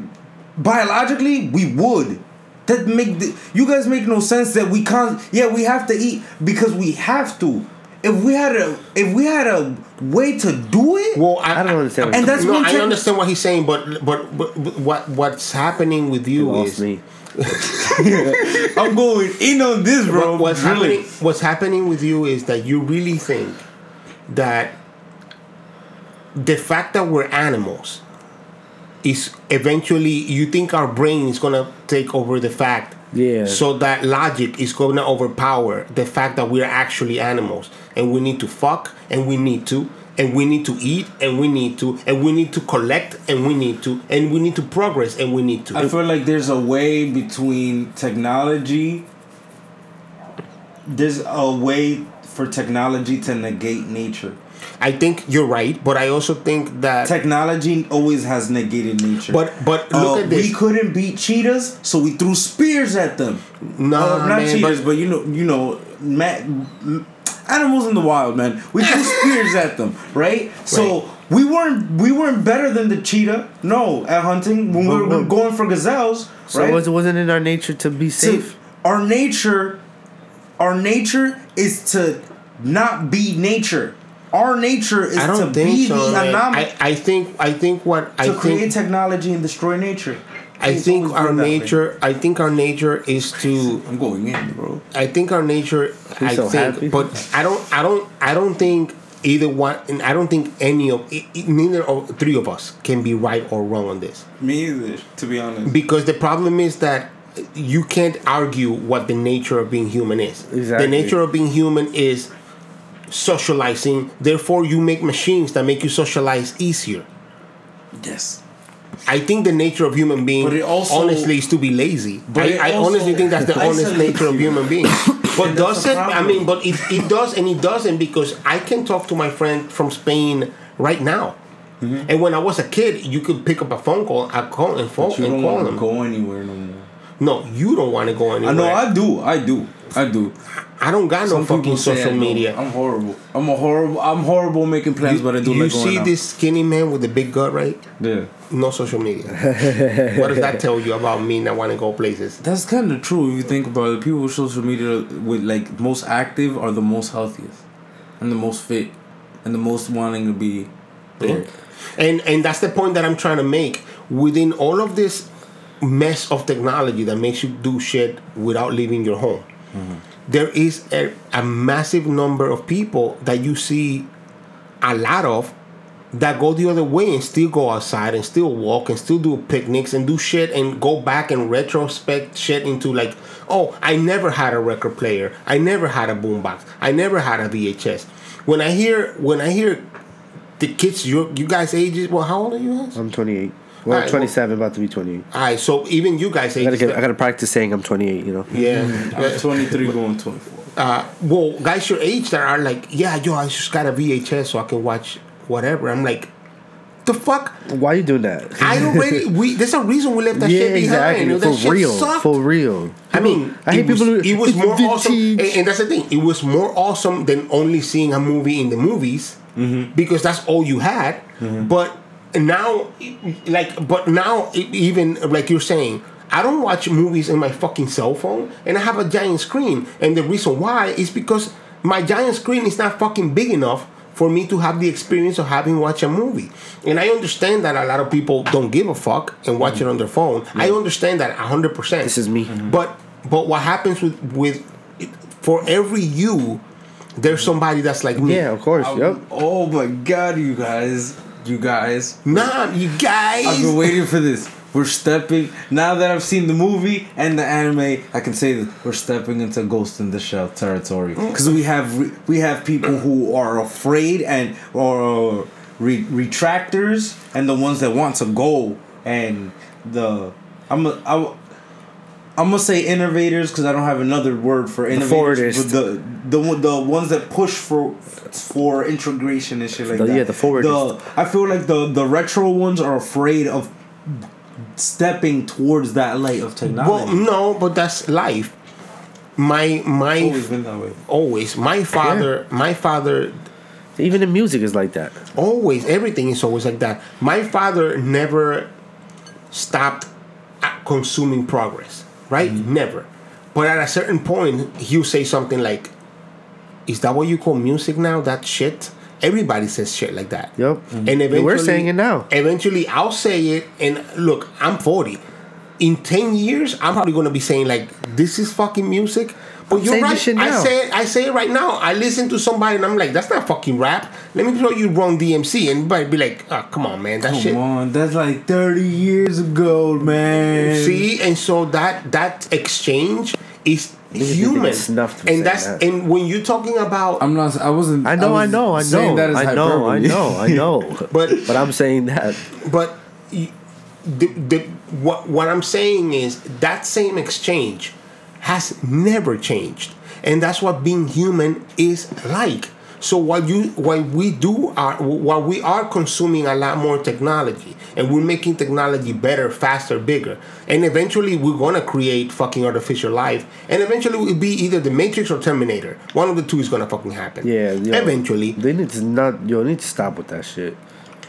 biologically, we would. That make the, you guys make no sense that we can't. Yeah, we have to eat because we have to. If we had a if we had a way to do it, Well, I, I don't understand what And that's no, one I tech- understand what he's saying, but but, but, but what what's happening with you lost is me. I'm going in on this, bro. What- what's Really. happening what's happening with you is that you really think that the fact that we're animals is eventually you think our brain is gonna take over the fact Yeah. so that logic is gonna overpower the fact that we're actually animals and we need to fuck and we need to and we need to eat and we need to and we need to collect and we need to and we need to progress and we need to I feel like there's a way between technology. There's a way for technology to negate nature. I think you're right, but I also think that Technology always has negated nature. But but look Uh, at this. We couldn't beat cheetahs, so we threw spears at them. No, Uh, not man, cheetahs, but- but, you know, you know, ma- m- animals in the wild, man. We threw spears at them, right? So Right. we weren't we weren't better than the cheetah. No, at hunting when we were But- going for gazelles, So right? was it wasn't in our nature to be So safe? our nature, our nature is to not be nature. Our nature is to be so. the man. anomaly. I, I think I think what I to create think technology and destroy nature. I It's think our been that way. nature I think our nature is to I'm going in, bro. I think our nature He's I so think happy. but I don't I don't I don't think either one and I don't think any of i- i- neither of three of us can be right or wrong on this. Me either, to be honest. Because the problem is that you can't argue what the nature of being human is. Exactly. The nature of being human is socializing. Therefore, you make machines that make you socialize easier. yes. I think the nature of human being, But also- honestly, is to be lazy. But I, I honestly think that's the honest nature of human beings. But does it? I mean, but it, it does and it doesn't because I can talk to my friend from Spain right now. Mm-hmm. And when I was a kid, you could pick up a phone call, I call and phone You and don't call want to them. go anywhere no more. No, you don't want to go anywhere. I know I do. I do. I do. I don't got no fucking people say I social media. I'm horrible. I'm a horrible. I'm horrible making plans, but I do you like see out. this skinny man with the big gut, right? Yeah. No social media. what does that tell you about me that want to go places? That's kind of true if you think about it. People with social media with like most active are the most healthiest, and the most fit, and the most wanting to be there. And and that's the point that I'm trying to make. Within all of this mess of technology that makes you do shit without leaving your home, mm-hmm. There is a, a massive number of people that you see a lot of that go the other way and still go outside and still walk and still do picnics and do shit and go back and retrospect shit into like, oh, I never had a record player. I never had a boombox. I never had a VHS. When I hear when I hear the kids your you guys ages, well, how old are you guys? I'm 28. Well, Alright, well- 27, about to be 28. All right, so even you guys I gotta, get, I gotta practice saying I'm 28. You know. yeah. I'm 23 going 24. uh, well, guys your age that are like, yeah, yo, I just got a VHS so I can watch whatever. I'm like, the fuck? Why you doing that? I already we. There's a reason we left that yeah, shit behind. exactly. That For shit real. sucked. For real. I mean, I hate it was, people who- It was it's more awesome, and, and that's the thing. It was more awesome than only seeing a movie in the movies Mm-hmm. because that's all you had. But now, like, but now, even like you're saying. I don't watch movies in my fucking cell phone, and I have a giant screen. And the reason why is because my giant screen is not fucking big enough for me to have the experience of having watched a movie. And I understand that a lot of people don't give a fuck and watch it on their phone. I understand that hundred percent. This is me. Mm-hmm. But but what happens with with for every you, there's somebody that's like me. Yeah, of course. Yep. Oh my god, you guys. You guys. Nah, you guys. I've been waiting for this. We're stepping now that I've seen the movie and the anime. I can say that we're stepping into Ghost in the Shell territory mm. because we have re- we have people who are afraid and or re- retractors and the ones that want to go and the I'm a, I, I'm gonna say innovators because I don't have another word for innovators. forwardists. but the the the ones that push for for integration and shit like The- that. yeah, the forwardists. The I feel like the the retro ones are afraid of stepping towards that light of technology. Well, no, but that's life. My my always been that way. always my father my father Even in music is like that. always everything is always like that my father never stopped consuming progress right? Mm-hmm. Never. But at a certain point he'll say something like is that what you call music now? That shit? Everybody says shit like that. Yep. and And eventually we're saying it now. eventually i'll say it and look i'm 40 in 10 years i'm probably going to be saying like this is fucking music but I'm you're right this shit i say it i say it right now i listen to somebody and i'm like that's not fucking rap let me show you Run DMC and everybody be like oh come on man that Come shit Come on, that's like thirty years ago, man. see and so that that exchange is human get snuffed for and that's that. and when you're talking about I'm not. I wasn't. I know, I, was know, I know, that as I know, I know, I know. But- but I'm saying that. But y- the, the, what, what I'm saying is that same exchange has never changed. And that's what being human is like. So while you while we do are while we are consuming a lot more technology and we're making technology better, faster, bigger, and eventually we're gonna create fucking artificial life, and eventually it will be either the Matrix or Terminator. One of the two is gonna fucking happen. Yeah, yo, Eventually. they need to not. Yo, need to stop with that shit.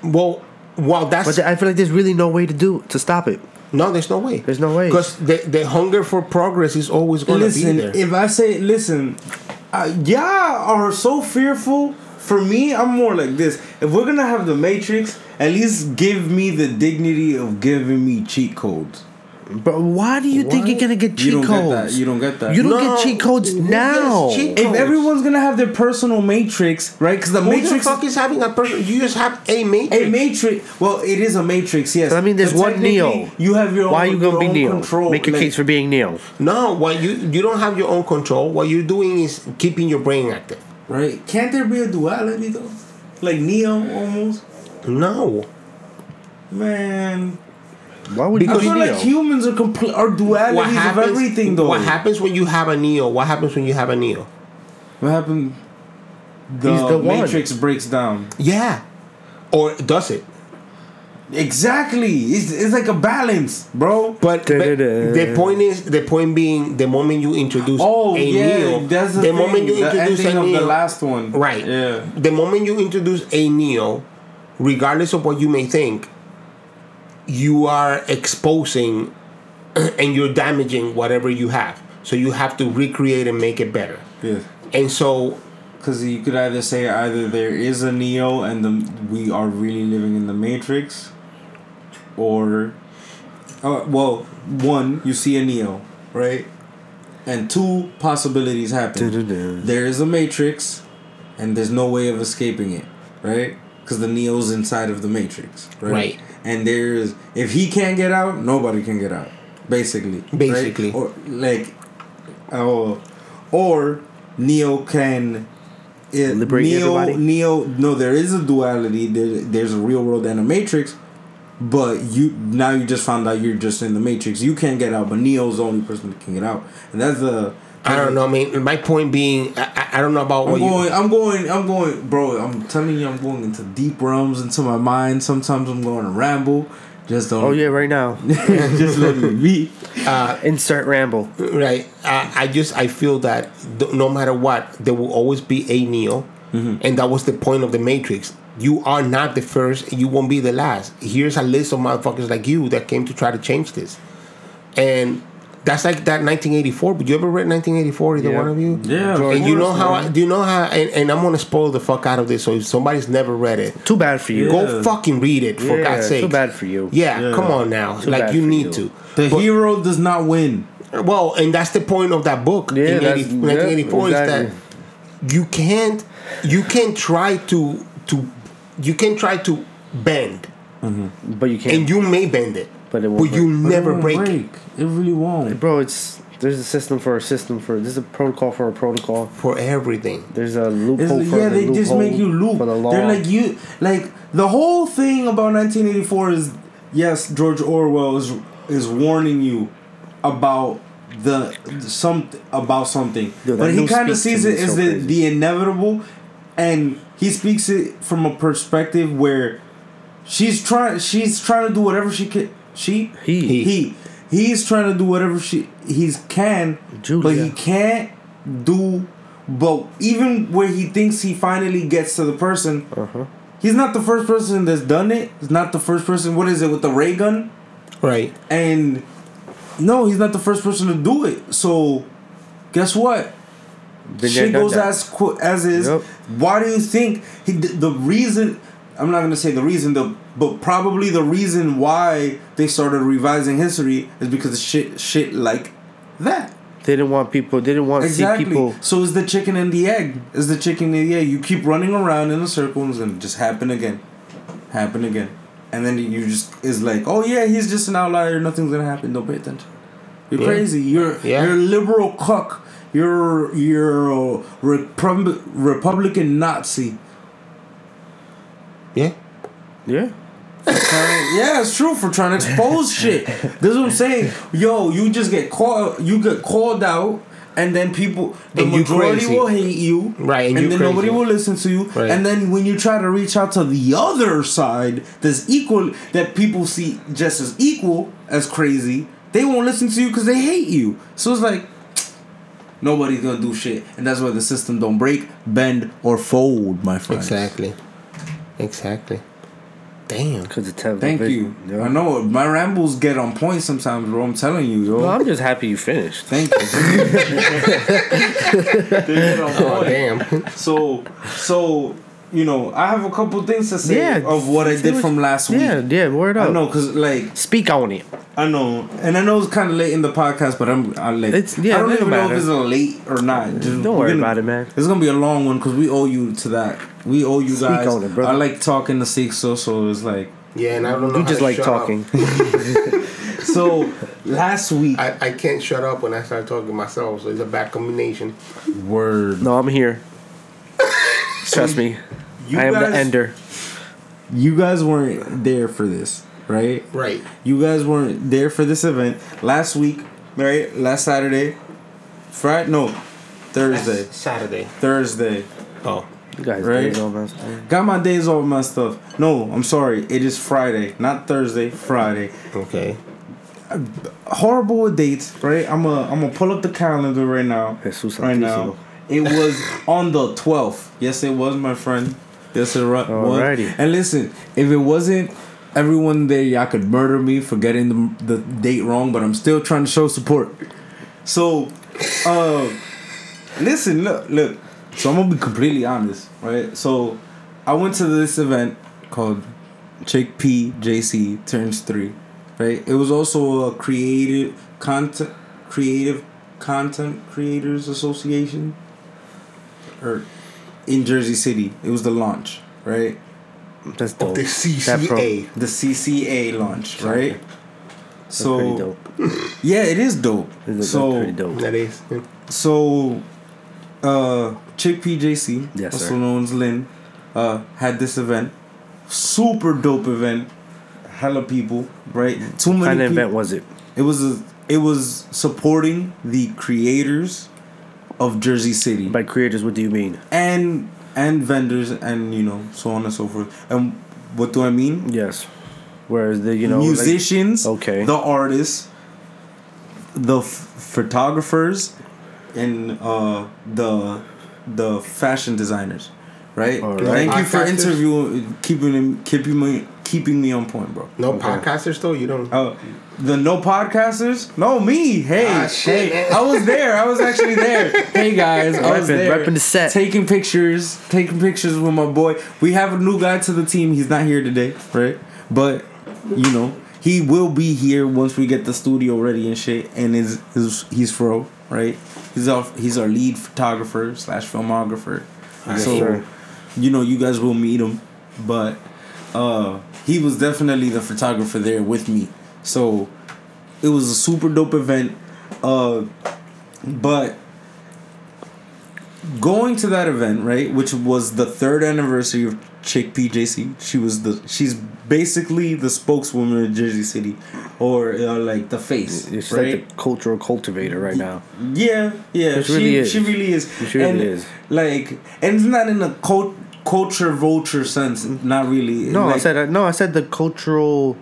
Well, well, that's But I feel like there's really no way to do to stop it. No, there's no way. There's no way. Because the, the hunger for progress is always going to be there. if I say, listen, uh, y'all are so fearful. For me, I'm more like this. If we're gonna have the Matrix, at least give me the dignity of giving me cheat codes. But why do you think you're gonna get cheat don't get that. codes? You don't get that. You don't No, get cheat codes who now. cheat If everyone's gonna have their personal Matrix, right? Because the Who Matrix the fuck is having a person? You just have a matrix. A matrix. Well, it is a matrix. Yes. I mean, there's But one Neo. You have your Why own, you gonna be Neo? Control. Make your like- case for being Neo. No, what you you don't have your own control. What you're doing is keeping your brain active. right. Can't there be a duality though? Like Neo almost. No, Man, Why would Because I you feel like humans are complete are dualities what happens? of everything though. What happens when you have a neo? What happens when you have a neo? What happened? The, He's the one. Matrix breaks down. Yeah, or does it? Exactly. It's, it's like a balance, bro. But, but the point is, the point being, the moment you introduce Oh a yeah, neo, that's the, the thing. moment you the introduce ending a of neo, the last one. Right. Yeah. The moment you introduce a neo, regardless of what you may think, you are exposing and you're damaging whatever you have. So you have to recreate and make it better. Yeah. And so Because you could either say either there is a Neo and the we are really living in the Matrix, or, uh, well, one you see a Neo, right, and two possibilities happen. There is a Matrix, and there's no way of escaping it, right? Because the Neo's inside of the Matrix, right? Right. And there's if he can't get out, nobody can get out, basically. right? Basically. or like, oh, or Neo can. It, Liberate Neo, everybody? Neo, no, there is a duality. There, there's a real world and a Matrix, but you now you just found out you're just in the Matrix. You can't get out, but Neo's the only person that can get out, and that's the. I don't know. I mean, my point being, I, I- I don't know about I'm what you. going, I'm going, I'm going, bro. I'm telling you, I'm going into deep realms into my mind. Sometimes I'm going to ramble. Just don't. Oh yeah, right now. just let me be. Uh, insert ramble. Right. I, I just I feel that th- no matter what, there will always be a Neo, mm-hmm. and that was the point of the Matrix. You are not the first. You won't be the last. Here's a list of motherfuckers like you that came to try to change this, and that's like that 1984. But you ever read 1984? Either Yeah. one of you? Yeah, of And you know how? I, do you know how? And, and I'm gonna spoil the fuck out of this. So if somebody's never read it, Too bad for you. Yeah. go fucking read it for Yeah, God's sake. Too bad for you. Yeah, Yeah. come on now. Too like you need you. to. The But- hero does not win. well, and that's the point of that book Yeah, in that's- 80, yeah, 1984 is that you can't you can't try to to you can try to bend mm-hmm. But you can't. and you may bend it, But it but, won't you break. never It break, won't it. It really won't. Bro, it's There's a system for a system for. There's a protocol for a protocol. for everything. There's a It's, loophole for yeah, the they just make you loophole loop. for the law. They're like you, like the whole thing about 1984 is yes, George Orwell is is warning you about the some about something, Dude, but he kind of sees it as so the the inevitable, and he speaks it from a perspective where she's trying she's trying to do whatever she can. She He. He. he he's trying to do whatever she he's can but he can't do but even where he thinks he finally gets to the person Uh-huh. he's not the first person that's done it he's not the first person what is it with the ray gun Right. and no he's not the first person to do it so guess what Been there, shit done goes that. as qu- as is. Yep. Why do you think he d- the reason? I'm not gonna say the reason, the but probably the reason why they started revising history is because of shit shit like that. They didn't want people. They didn't want to Exactly. see people. So is the chicken and the egg? Is the chicken and the egg? You keep running around in a circle and it's gonna just happen again, happen again, and then you just is like, oh yeah, he's just an outlier. Nothing's gonna happen. Don't pay attention. You're Yeah. crazy. You're Yeah. you're a liberal cuck. You're you're a Repub- Republican Nazi. Yeah. Yeah. Trying- yeah, it's true for trying to expose shit. This is what I'm saying. Yo, you just get called. You get called out, and then people, the And majority will hate you, Right, and And, then crazy. nobody will listen to you. Right. And then when you try to reach out to the other side, that's equal, that people see just as equal as crazy, they won't listen to you because they hate you. So it's like. Nobody's gonna do shit, and that's why the system don't break, bend, or fold, my friend. Exactly. Exactly. Damn. Because it's television. Thank you. Yeah. I know my rambles get on point sometimes, bro. I'm telling you, yo. No, I'm just happy you finished. Thank you. They get on Oh damn. so, so you know, I have a couple things to say Yeah, of what I did from last week. Yeah, yeah. Word up. I know, cause like Speak on it. I know, and I know it's kind of late in the podcast, but I'm I like It's- yeah, I don't even don't know if it's late or not. Just, Don't worry gonna- about it, man. It's gonna be a long one because we owe you to that. We owe you Speak guys. on it, brother. I like talking to six, so so it's like Yeah, and I don't know. You how just to like shut talking. so. last week, I, I can't shut up when I start talking myself, so it's a bad combination. word. No, I'm here. Trust me. You I am guys- the ender. You guys weren't there for this, right? Right. You guys weren't there for this event last week, right? Last Saturday, Friday, no, Thursday, Saturday. Thursday. Oh. You guys Right. days all messed. Got my days off my stuff. No, I'm sorry. It is Friday, not Thursday. Friday. Okay. Horrible with dates, right? I'm a I'm gonna pull up the calendar right now. Jesus right now. It was on the 12th. Yes, it was, my friend. Yes, it was. Alrighty. And listen, if it wasn't, everyone there, y'all could murder me for getting the, the date wrong, but I'm still trying to show support. So, uh, listen, look, look. So I'm gonna be completely honest, right? So, I went to this event called Chic Pea JC Turns Three, right? It was also a creative content, creative content creators association, or in Jersey City. It was the launch, right? That's Of the That pro- CCA. The CCA launch, right? That's So pretty dope. yeah, it is dope. That's that's So pretty dope. That is. yeah. so uh Chic Pea JC, Yes, also sir. known as Lynn, uh had this event. Super dope event. Hella people, right? Too many What kind of event was it? It was a, it was supporting the creators of Jersey City By creators, what do you mean? and and vendors and you know so on and so forth. And what do I mean? Yes. Whereas the you know like- musicians, Okay. the artists, the f- photographers, and uh, the the fashion designers, right? All right. Thank you for interviewing, keeping him, keeping me, keeping me on point, bro. No Okay. podcasters though. You don't. Uh, the no podcasters? No, me. Hey, Ah, shit, hey. I was there. I was actually there. Hey guys, I was Repping- there. repping the set. taking pictures, taking pictures with my boy. We have a new guy to the team. He's not here today, right? But you know, he will be here once we get the studio ready and shit. And is is he's fro, right? He's our he's our lead photographer slash filmographer. Yes, so sir. you know, you guys will meet him, but uh, he was definitely the photographer there with me. So it was a super dope event. Uh, but going to that event, right, which was the third anniversary of Chic Pea JC. She was the she's basically the spokeswoman of Jersey City, or uh, like the face, She's right? like the cultural cultivator right now. Yeah, yeah, She she really is. She really is. She really and, is. Like, and it's not in a cult, culture vulture sense. Not really. No, I said no. I said the cultural.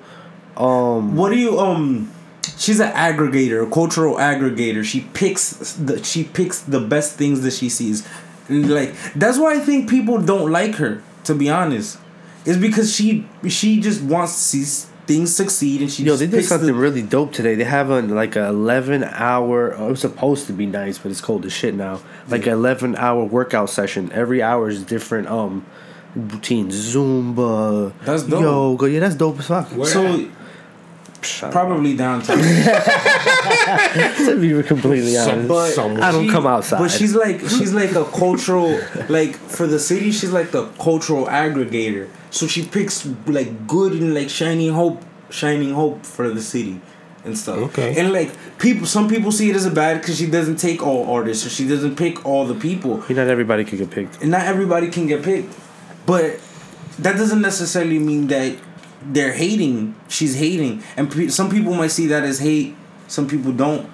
Um, What do you um? She's an aggregator, a cultural aggregator. She picks the she picks the best things that she sees, and like that's why I think people don't like her. To be honest, is because she she just wants to see things succeed, and she Yo, just they did picks the- something really dope today. They have a like a eleven hour. Oh, it was supposed to be nice, but it's cold as shit now. Like an eleven hour workout session. Every hour is different. Um, routine Zumba. That's dope. Yoga. Yeah, that's dope as fuck. Where so at? Probably downtown. to be completely Some- honest, But I don't she- come outside. But she's like she's like a cultural like for the city. She's like the cultural aggregator. So she picks like good and like shining hope, shining hope for the city and stuff. Okay. And like people, some people see it as a bad because she doesn't take all artists or she doesn't pick all the people, You not everybody can get picked. and not everybody can get picked. But that doesn't necessarily mean that they're hating. She's hating, and pe- some people might see that as hate. Some people don't.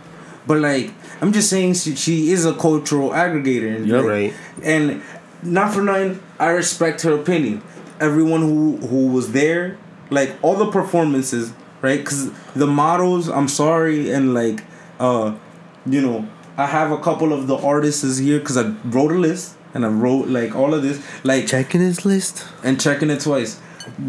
But like, I'm just saying, she, she is a cultural aggregator, and Yup. like- Right. And not for nothing, I respect her opinion. Everyone who who was there, like all the performances, right? Because the models, I'm sorry, and like, uh, you know, I have a couple of the artists here because I wrote a list and I wrote like all of this, like Checking his list. and checking it twice.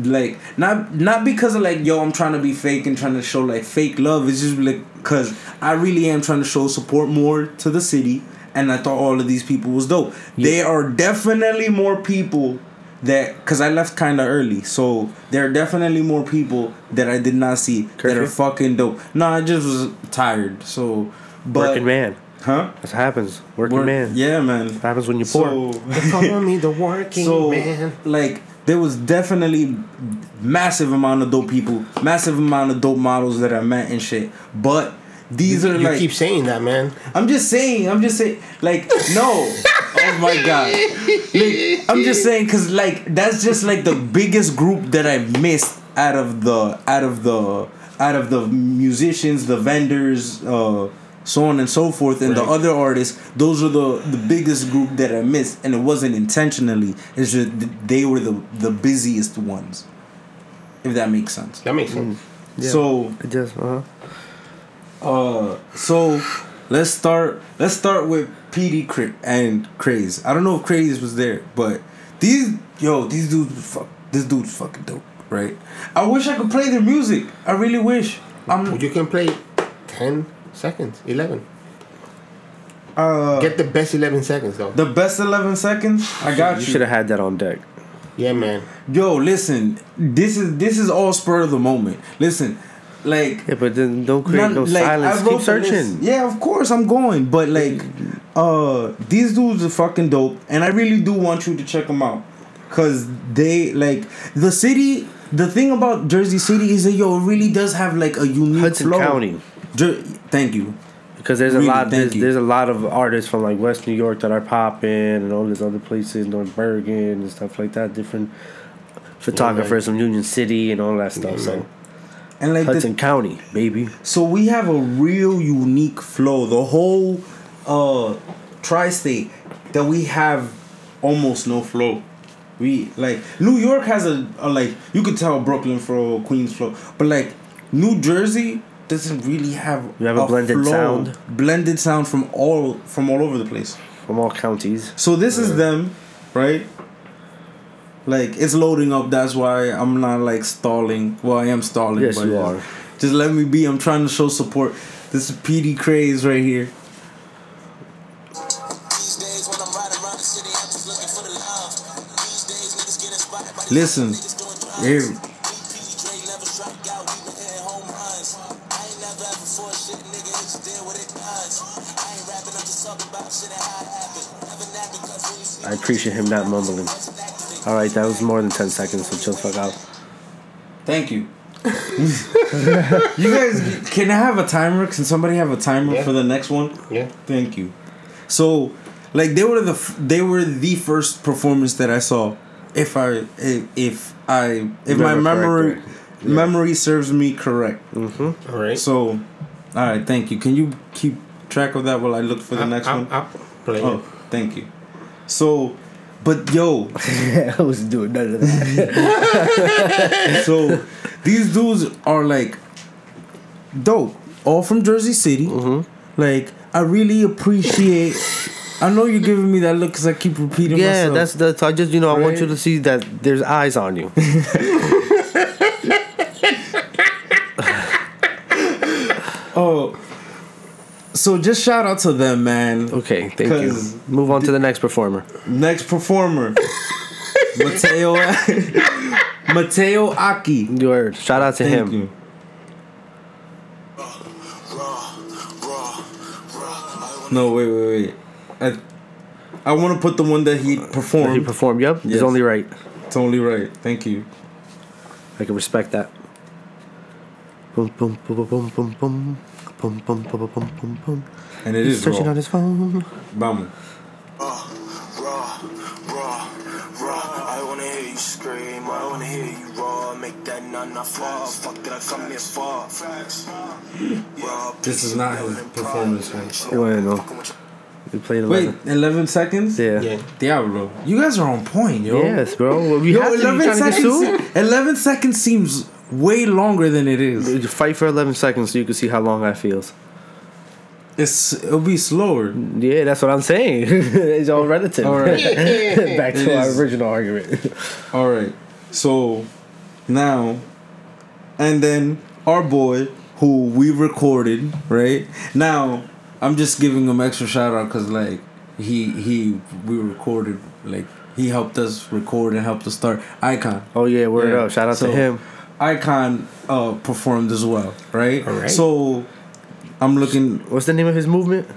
Like not not because of like yo I'm trying to be fake and trying to show like fake love. It's just like because I really am trying to show support more to the city, and I thought all of these people was dope. They are definitely more people that because I left kind of early, so there are definitely more people that I did not see that are fucking dope. No, I just was tired. So, but Working man. huh? That's what happens. Working Work- man. Yeah, man. What happens when you're poor? So. They call me the working so man. like there was definitely massive amount of dope people massive amount of dope models that i met and shit. But these You, are you like keep saying that, man. i'm just saying i'm just saying like no. Oh my god. Like, i'm just saying because like that's just like the biggest group that i missed out of the out of the out of the musicians the vendors uh so on and so forth. And the other artists those are the the biggest group that i missed. And it wasn't intentionally. It's just they were the the busiest ones if that makes sense. That makes sense. Yeah. so It just uh uh so let's start let's start with Petey Cra- and Kraze. I don't know if Kraze was there but these yo these dudes fuck this dude's fucking dope right? I wish i could play their music. I really wish. I'm You can play 10 seconds, 11. uh Get the best 11 seconds, though. the best 11 seconds i got You you should have had that on deck. Yeah, man. Yo, listen. This is this is all spur of the moment. Listen, like Yeah, but then don't create none- no like, silence. I Keep searching. list. Yeah, of course I'm going, but like, uh, these dudes are fucking dope, and I really do want you to check them out, cause they like the city. The thing about Jersey City is that yo, it really does have like a unique Hudson flow. County. Thank you. Because there's Really, a lot, there's, there's a lot of artists from like West New York that are popping, and all these other places, North Bergen and stuff like that. Different photographers from Union City and all that stuff. So And like the, Hudson County, baby. So we have a real unique flow. The whole uh tri-state that we have almost no flow. We like New York has a, a like you could tell Brooklyn flow, Queens flow, but like New Jersey doesn't really have. You have a blended sound. Blended sound from all from all over the place. From all counties. So this is them, right? Like it's loading up. That's why I'm not like stalling. Well, I am stalling. Yes, but you just- are. Just let me be. I'm trying to show support. This is Petey Kraze right here. These days appreciate him not mumbling. All right, that was more than ten seconds. So chill the fuck out. Thank you. You guys, can I have a timer? Can somebody have a timer Yeah. for the next one? Yeah. Thank you. So, like they were the f- they were the first performance that I saw. If I if, if I if my Remember memory correctly. memory serves me correct. Mm-hmm. All right. So, all right, thank you. Can you keep track of that while I look for the I'll- next I'll- one? I'll play Oh, it. thank you. So, but yo, I was doing none of that. so these dudes are like dope, all from Jersey City. Mm-hmm. Like I really appreciate. I know you're giving me that look because I keep repeating myself. yeah, myself. that's that's. I just you know I want you to see that there's eyes on you. oh. So just shout out to them, man. Okay, thank you. Move on to the next performer. Next performer, Mateo Mateo Ahki. You heard. Shout out to Thank him. you. No, wait, wait, wait. I, I want to put the one that he performed. He performed. Yep, Yes. it's only right. it's only right. Thank you. I can respect that. Boom, boom, boom, boom, boom, boom, boom, boom, boom, boom, boom, boom, boom. And it He's is searching raw. on his phone. Vamos. raw, raw, raw. I wanna hear you scream, I wanna hear you roar. Make that nana fall. Fuck did I come here for? Raw, This is not his performance, man. Bueno, we played Wait, 11. 11 seconds? Yeah. Yeah. Diablo. You guys are on point, yo. Yes, bro. Well, we Yo, have to be 11 trying to get seconds. sued. 11 seconds seems way longer than it is. You Fight for 11 seconds so you can see how long that feels. It's it'll be slower. Yeah, that's what I'm saying. it's all relative. All right. Back It to our is. original argument. All right. So now, and then our boy who we recorded right now. I'm just giving him extra shout out because like he he we recorded like he helped us record and helped us start Icon. Oh yeah, word Yeah. up. Shout out So, to him. Icon uh performed as well, right? All right. So I'm looking What's the name of his movement?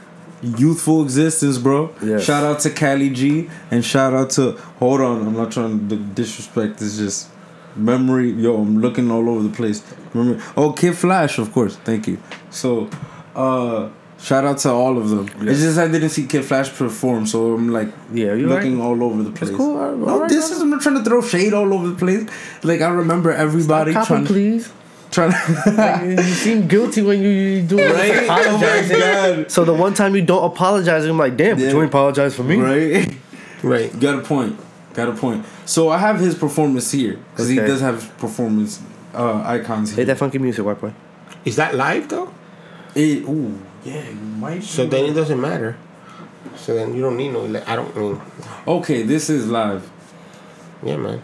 youthful existence, bro. Yes. Shout out to Cali G and shout out to hold on, I'm not trying to disrespect. It's just memory. Yo, I'm looking all over the place. Remember? Oh, Kid Flash, of course. Thank you. So, uh. Shout out to all of them. It's just I didn't see Kid Flash perform, so I'm like Yeah, you looking right. all over the place. cool, all right, no, all right, this all is I'm not trying to throw shade all over the place. Like I remember everybody Copy, trying please. trying. To you seem guilty when you, you do it. right? Oh Apologizing. god! So the one time you don't apologize, I'm like, damn, but Yeah. you ain't apologize for me. Right? Right. Got a point. Got a point. So I have his performance here because he does have performance uh, icons Play here. that funky music, white boy. Is that live though? It, ooh, yeah, you might. So then it doesn't matter. So then you don't need no. ele- I don't mean. okay, this is live. Yeah, man.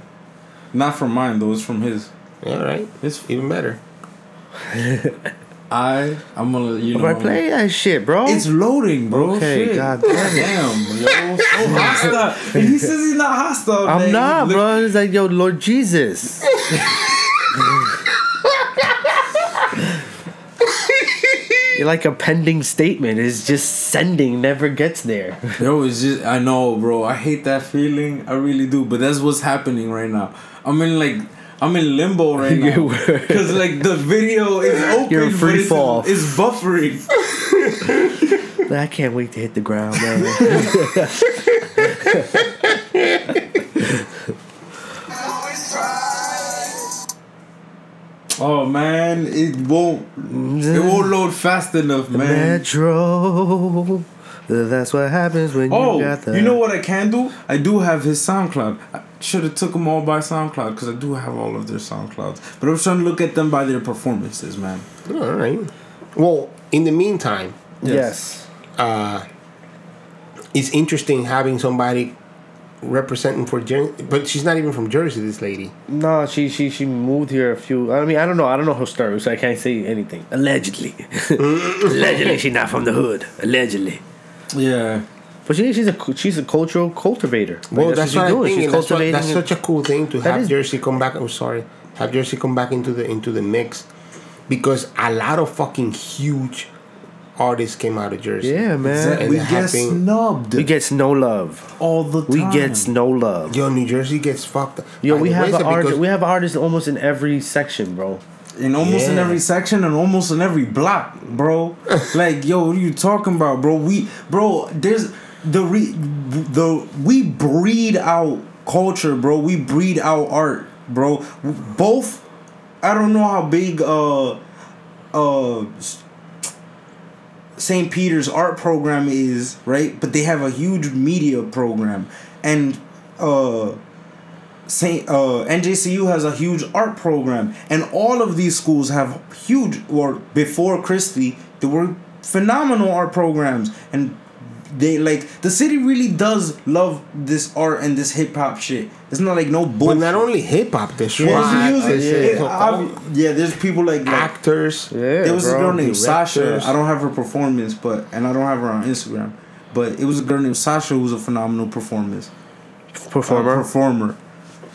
Not from mine though. It's from his. Yeah, right. It's Even better. I. I'm gonna. You know. Right, play that shit, bro. It's loading, bro. Okay, Shit. God damn it. damn, yo, so hostile. And he says he's not hostile. I'm man. not, Look- bro. It's like, yo, Lord Jesus. You're like a pending statement. It's just sending, never gets there. Yo, it's just I know, bro. I hate that feeling. I really do. But that's what's happening right now. I'm in like I'm in limbo right now because like the video is open. You're free it's, fall. It's buffering. I can't wait to hit the ground, man. Oh man, it won't. It won't load fast enough, man. Metro. That's what happens when Oh, you got the. you know what I can do? I do have his SoundCloud. I should have took them all by SoundCloud because I do have all of their SoundClouds. But I was trying to look at them by their performances, man. All right. Well, in the meantime, Yes. uh, it's interesting having somebody representing for Jersey, but she's not even from Jersey. This lady. No, she she she moved here a few. I mean, I don't know. I don't know her story, so I can't say anything. Allegedly, allegedly, she's not from the hood. Allegedly, Yeah. but she she's a she's a cultural cultivator. Like, Well, that's, what what I'm doing. thinking. She's That's, what, that's such a cool thing to have is- Jersey come back. I'm sorry, have Jersey come back into the into the mix because a lot of fucking huge artists came out of Jersey. yeah, man. Exactly. we get having- snubbed We gets no love. all the time. We gets no love. Yo, New Jersey gets fucked. up. Yo, we have way, an is it artist. We have artists almost in every section, bro. in almost in every section and almost in every block, bro. like, yo, what are you talking about, bro? We, bro, there's the re, the we breed out culture, bro. We breed out art, bro. Both, I don't know how big uh uh St. Peter's art program is, right? But they have a huge media program, and uh Saint uh, NJCU has a huge art program, and all of these schools have huge. Or before Christie, there were phenomenal art programs, and they like the city really does love this art and this hip hop shit. It's not like no But not only hip hop, there's Yeah, there's music. there's, It- uh, yeah, there's people like, like actors. Yeah, there was a girl named Sasha. I don't have her performance, but and I don't have her on Instagram. But it was a girl named Sasha who was a phenomenal performance performer. a performer,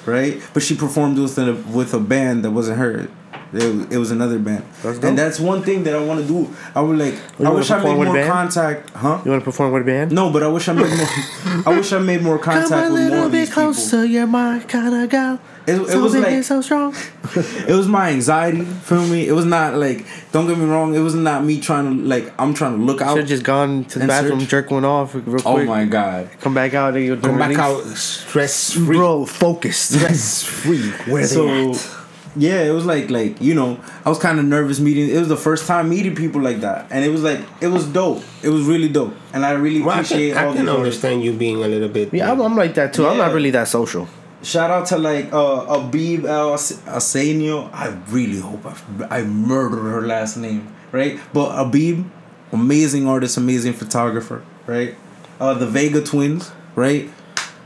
right? But she performed with a with a band that wasn't her. It, was- it was another band, That's and that's one thing that I want to do. I would like. You I wish I made more band? contact, huh? You want to perform with a band? No, but I wish I made more. I wish I made more contact with more of these people. you're my kind of girl. It, it was like so strong. it was my anxiety. Feel me? It was not like. Don't get me wrong. It was not me trying to like. I'm trying to look out. Should just gone to the bathroom, search. jerk one off real oh quick. oh my god. Come back out and you'll Come back out stress free. Bro, focused. Stress free. Where so they at? Yeah it was like like you know i was kind of nervous meeting it was the first time meeting people like that and it was like it was dope it was really dope and i really Well, I appreciate can, all I can these artists. understand you being a little bit. Yeah, I'm, I'm like that too. I'm not really that social. shout out to like uh abib el asenio i really hope I, I murdered her last name right but abib amazing artist amazing photographer right uh the vega twins right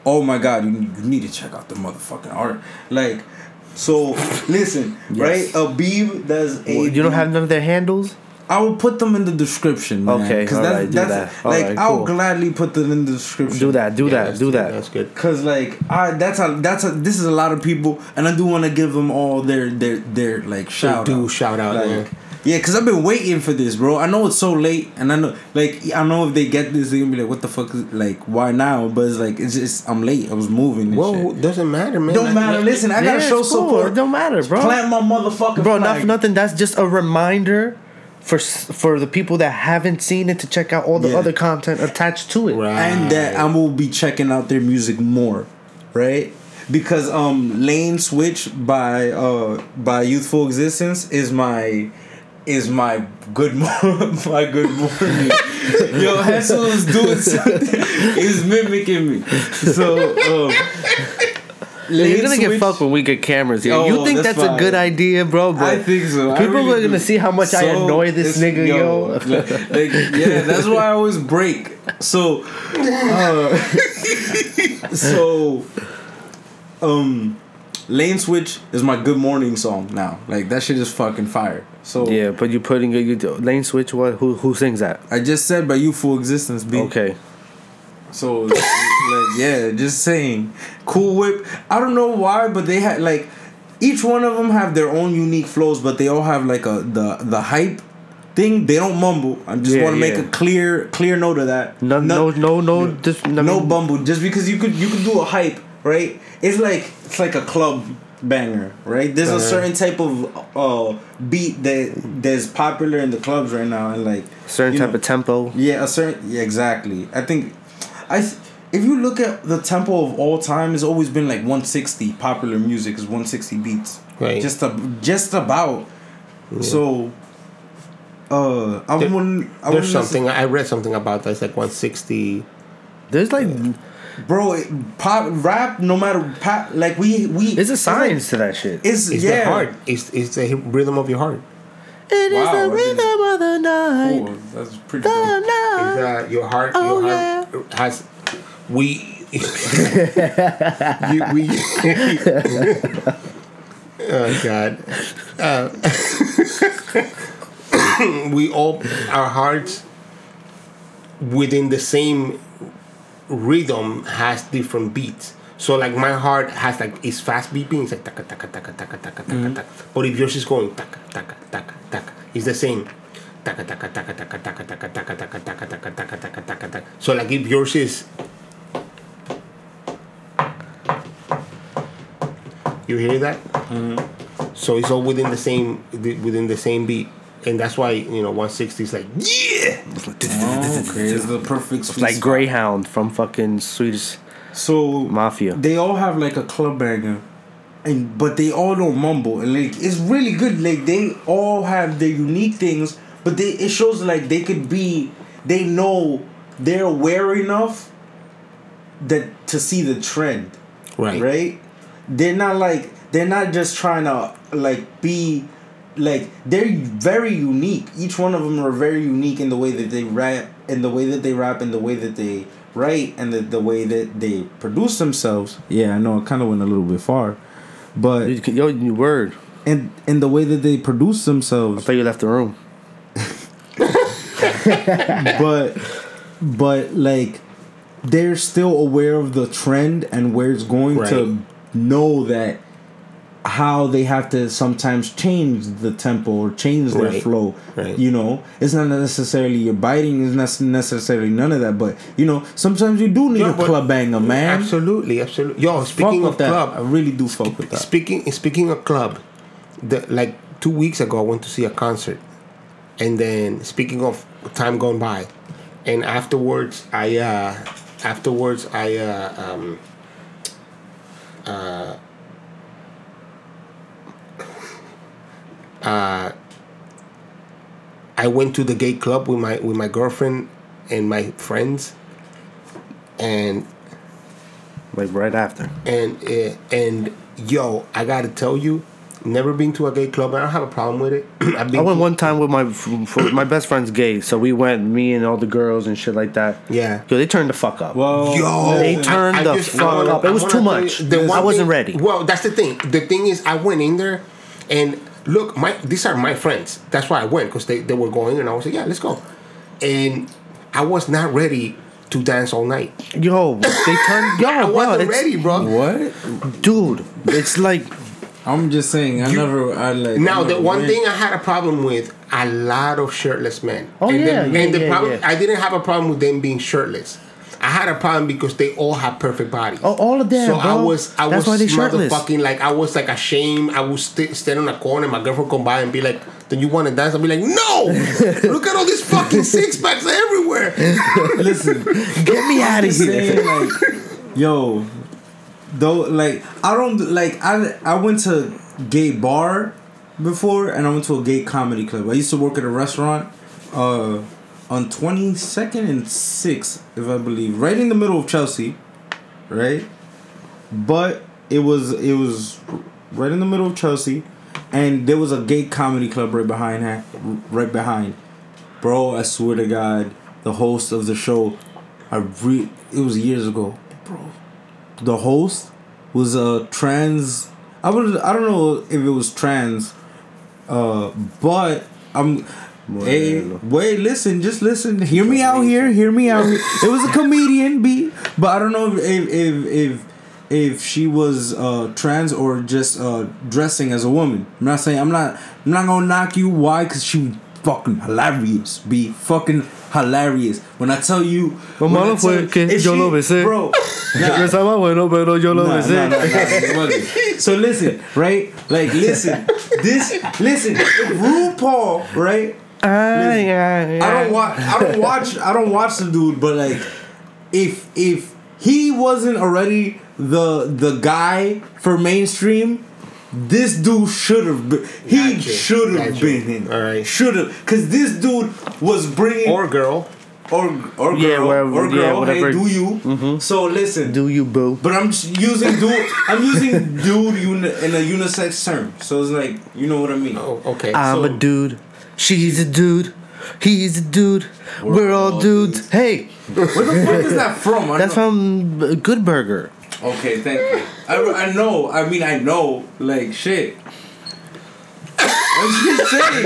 oh my god you, you need to check out the motherfucking art like so listen right abib does a you don't have none of their handles? I will put them in the description. Man, Okay, because alright, that's, do that's that. like Alright, I'll gladly put them in the description. Do that, do Yeah, that, do that. That's good. Cause like I that's a that's a this is a lot of people and I do want to give them all their their their like shout do out. shout out, Like, yeah. Yeah, cause I've been waiting for this, bro. I know it's so late, and I know like I know if they get this, they're gonna be like, "What the fuck? Is, like, why now?" But it's like it's just I'm late. I was moving. And Well, shit. doesn't matter, man. don't Like, matter. like- Listen, I gotta show cool. support. It don't matter, bro. Plant my motherfucker. Bro, flag. not for nothing. That's just a reminder for for the people that haven't seen it to check out all the Yeah. other content attached to it. Right. and that I will be checking out their music more, right? Because um Lane Switch by uh by Youthful Existence is my is my good mo- my good morning. Yo, Hassel is doing something. He's mimicking me. So um You're gonna get fucked when we get cameras here. Oh, you think that's that's, a good idea, bro? But I think so. People really are gonna do. see how much I annoy this nigga, yo. like, like, yeah, that's why I always break. So, uh, so, um, Lane Switch is my good morning song now. Like that shit is fucking fire. So yeah, but you're putting a you, lane switch. What? Who? Who sings that? I just said by Youthful Existence, B. Okay. So, like, yeah, just saying. Cool Whip. I don't know why, but they had like each one of them have their own unique flows, but they all have like a the the hype thing. They don't mumble. I just Yeah, want to make a clear clear note of that. No, no, no, no. Just, I no bumble. Just because you could you could do a hype, right? It's like it's like a club banger, right? There's a Uh-huh. certain type of uh beat that that's popular in the clubs right now, and like certain type know, of tempo. yeah, a certain yeah, exactly. I think I th- if you look at the tempo of all time, it's always been like 160. Popular music is 160 beats. Right. Just a, just about. So uh I There- wouldn't I There's wouldn't something I read something about that. It's like 160. There's like, necess- bro, it, pop rap no matter pop like we we there's a like- science to that shit. It's, It's yeah. the heart. It's it's the rhythm of your heart. It is Wow, I the didn't- rhythm of the night. Oh, that's pretty The dope. It's night. that your heart. Oh, your heart has. We. you, we. oh God. Uh, we all our hearts within the same rhythm has different beats. So like my heart has like it's fast beeping. It's like taka taka taka taka taka taka taka. But if yours is going taka taka taka taka, it's the same. Taka taka taka taka taka taka taka taka taka taka taka taka taka taka. So like if yours is. You hear that? So it's all within the same within the same beat, and that's why you know 160 is like yeah. Oh, okay, it's the perfect sweet like spot. Greyhound from fucking Swedish So Mafia. they all have like a club banger, and but they all don't mumble, and like it's really good. Like they all have their unique things, but they it shows like they could be, they know they're aware enough that to see the trend, Right. right? They're not like they're not just trying to like be like they're very unique. Each one of them are very unique in the way that they rap, in the way that they rap, in the way that they write, and the, the way that they produce themselves. Yeah, I know I kind of went a little bit far, but You can- Yo, you word. And in the way that they produce themselves. I thought you left the room. but but like they're still aware of the trend and where it's going Right. to know that how they have to sometimes change the tempo or change their Right. flow Right. you know it's not necessarily your biting it's not necessarily none of that but you know sometimes you do need a club banger man Absolutely, absolutely. Yo, speaking with of that club, i really do fuck with that Speaking speaking of club, the, like two weeks ago, I went to see a concert, and then speaking of time gone by, and afterwards, I uh, afterwards I uh, um, uh, uh, I went to the gay club with my with my girlfriend and my friends, and Like right after. and uh, and yo, I gotta tell you, never been to a gay club. I don't have a problem with it. I've been I went to- one time with my f- for, my best friend's gay, so we went, me and all the girls and shit like that. Yeah. Yo, they turned the fuck up. Whoa, Yo, They turned the I fuck wanna- up. It was too tell you, much. I wasn't thing- ready. Well, that's the thing. The thing is, I went in there, and look, my these are my friends. That's why I went because they, they were going, and I was like, yeah, let's go. And I was not ready to dance all night. Yo, they turned. Yo, I bro, wasn't it's, ready, bro. what dude. It's like i'm just saying i You- never i like Now, I the one went. thing I had a problem with a lot of shirtless men. Oh, and yeah, the, yeah, and the problem, yeah. I didn't have a problem with them being shirtless. I had a problem because they all have perfect bodies. Oh, all of them, So I bro. was, I That's why was they shirtless. motherfucking like, I was like ashamed. I would st- standing in a corner. My girlfriend come by and be like, "Do you want to dance?" I'd be like, "No! Look at all these fucking six packs everywhere." listen get me out of here. saying, like, yo, though, like, I don't like. I I went to gay bar before, and I went to a gay comedy club. I used to work at a restaurant, uh, on twenty second and sixth, if I believe, right in the middle of Chelsea, right. But it was it was right in the middle of Chelsea, and there was a gay comedy club right behind ha- right behind. Bro, I swear to God, the host of the show, I re it was years ago, bro. The host was a trans. I would I don't know if it was trans, uh, but I'm. Hey, wait, listen, just listen. Hear me out here. Hear me out. Here. It was a comedian, B, but I don't know if if if if, if she was uh, trans or just uh, dressing as a woman. I'm not saying I'm not. I'm not gonna knock you. Why? Cause she fucking hilarious. B, fucking hilarious. When I tell you, Lo when I malo fue tell- que if yo she- lo besé. bro. nah. Yo estaba bueno, pero yo lo Nah, besé. nah, nah, nah, nah, nah. So listen, right? Like listen, this listen, RuPaul, right? Ay, ay, I don't watch. I don't watch. I don't watch the dude. But like, if if he wasn't already the the guy for mainstream, this dude should have been. He should have been him. All right. Should have, cause this dude was bringing or girl. or or girl Yeah, wherever- or yeah, girl. whatever. Mm-hmm. Hey, do you? So listen. Do you boo? But I'm using dude. I'm using dude uni- in a unisex term. So it's like you know what I mean. Oh, okay. I'm So- a dude. She's a dude. He's a dude. We're, all all dudes. dudes. Hey, Where the fuck is that from? I that's know- from Good Burger. Okay, thank you. I, I know. I mean, I know. Like shit. I'm just saying,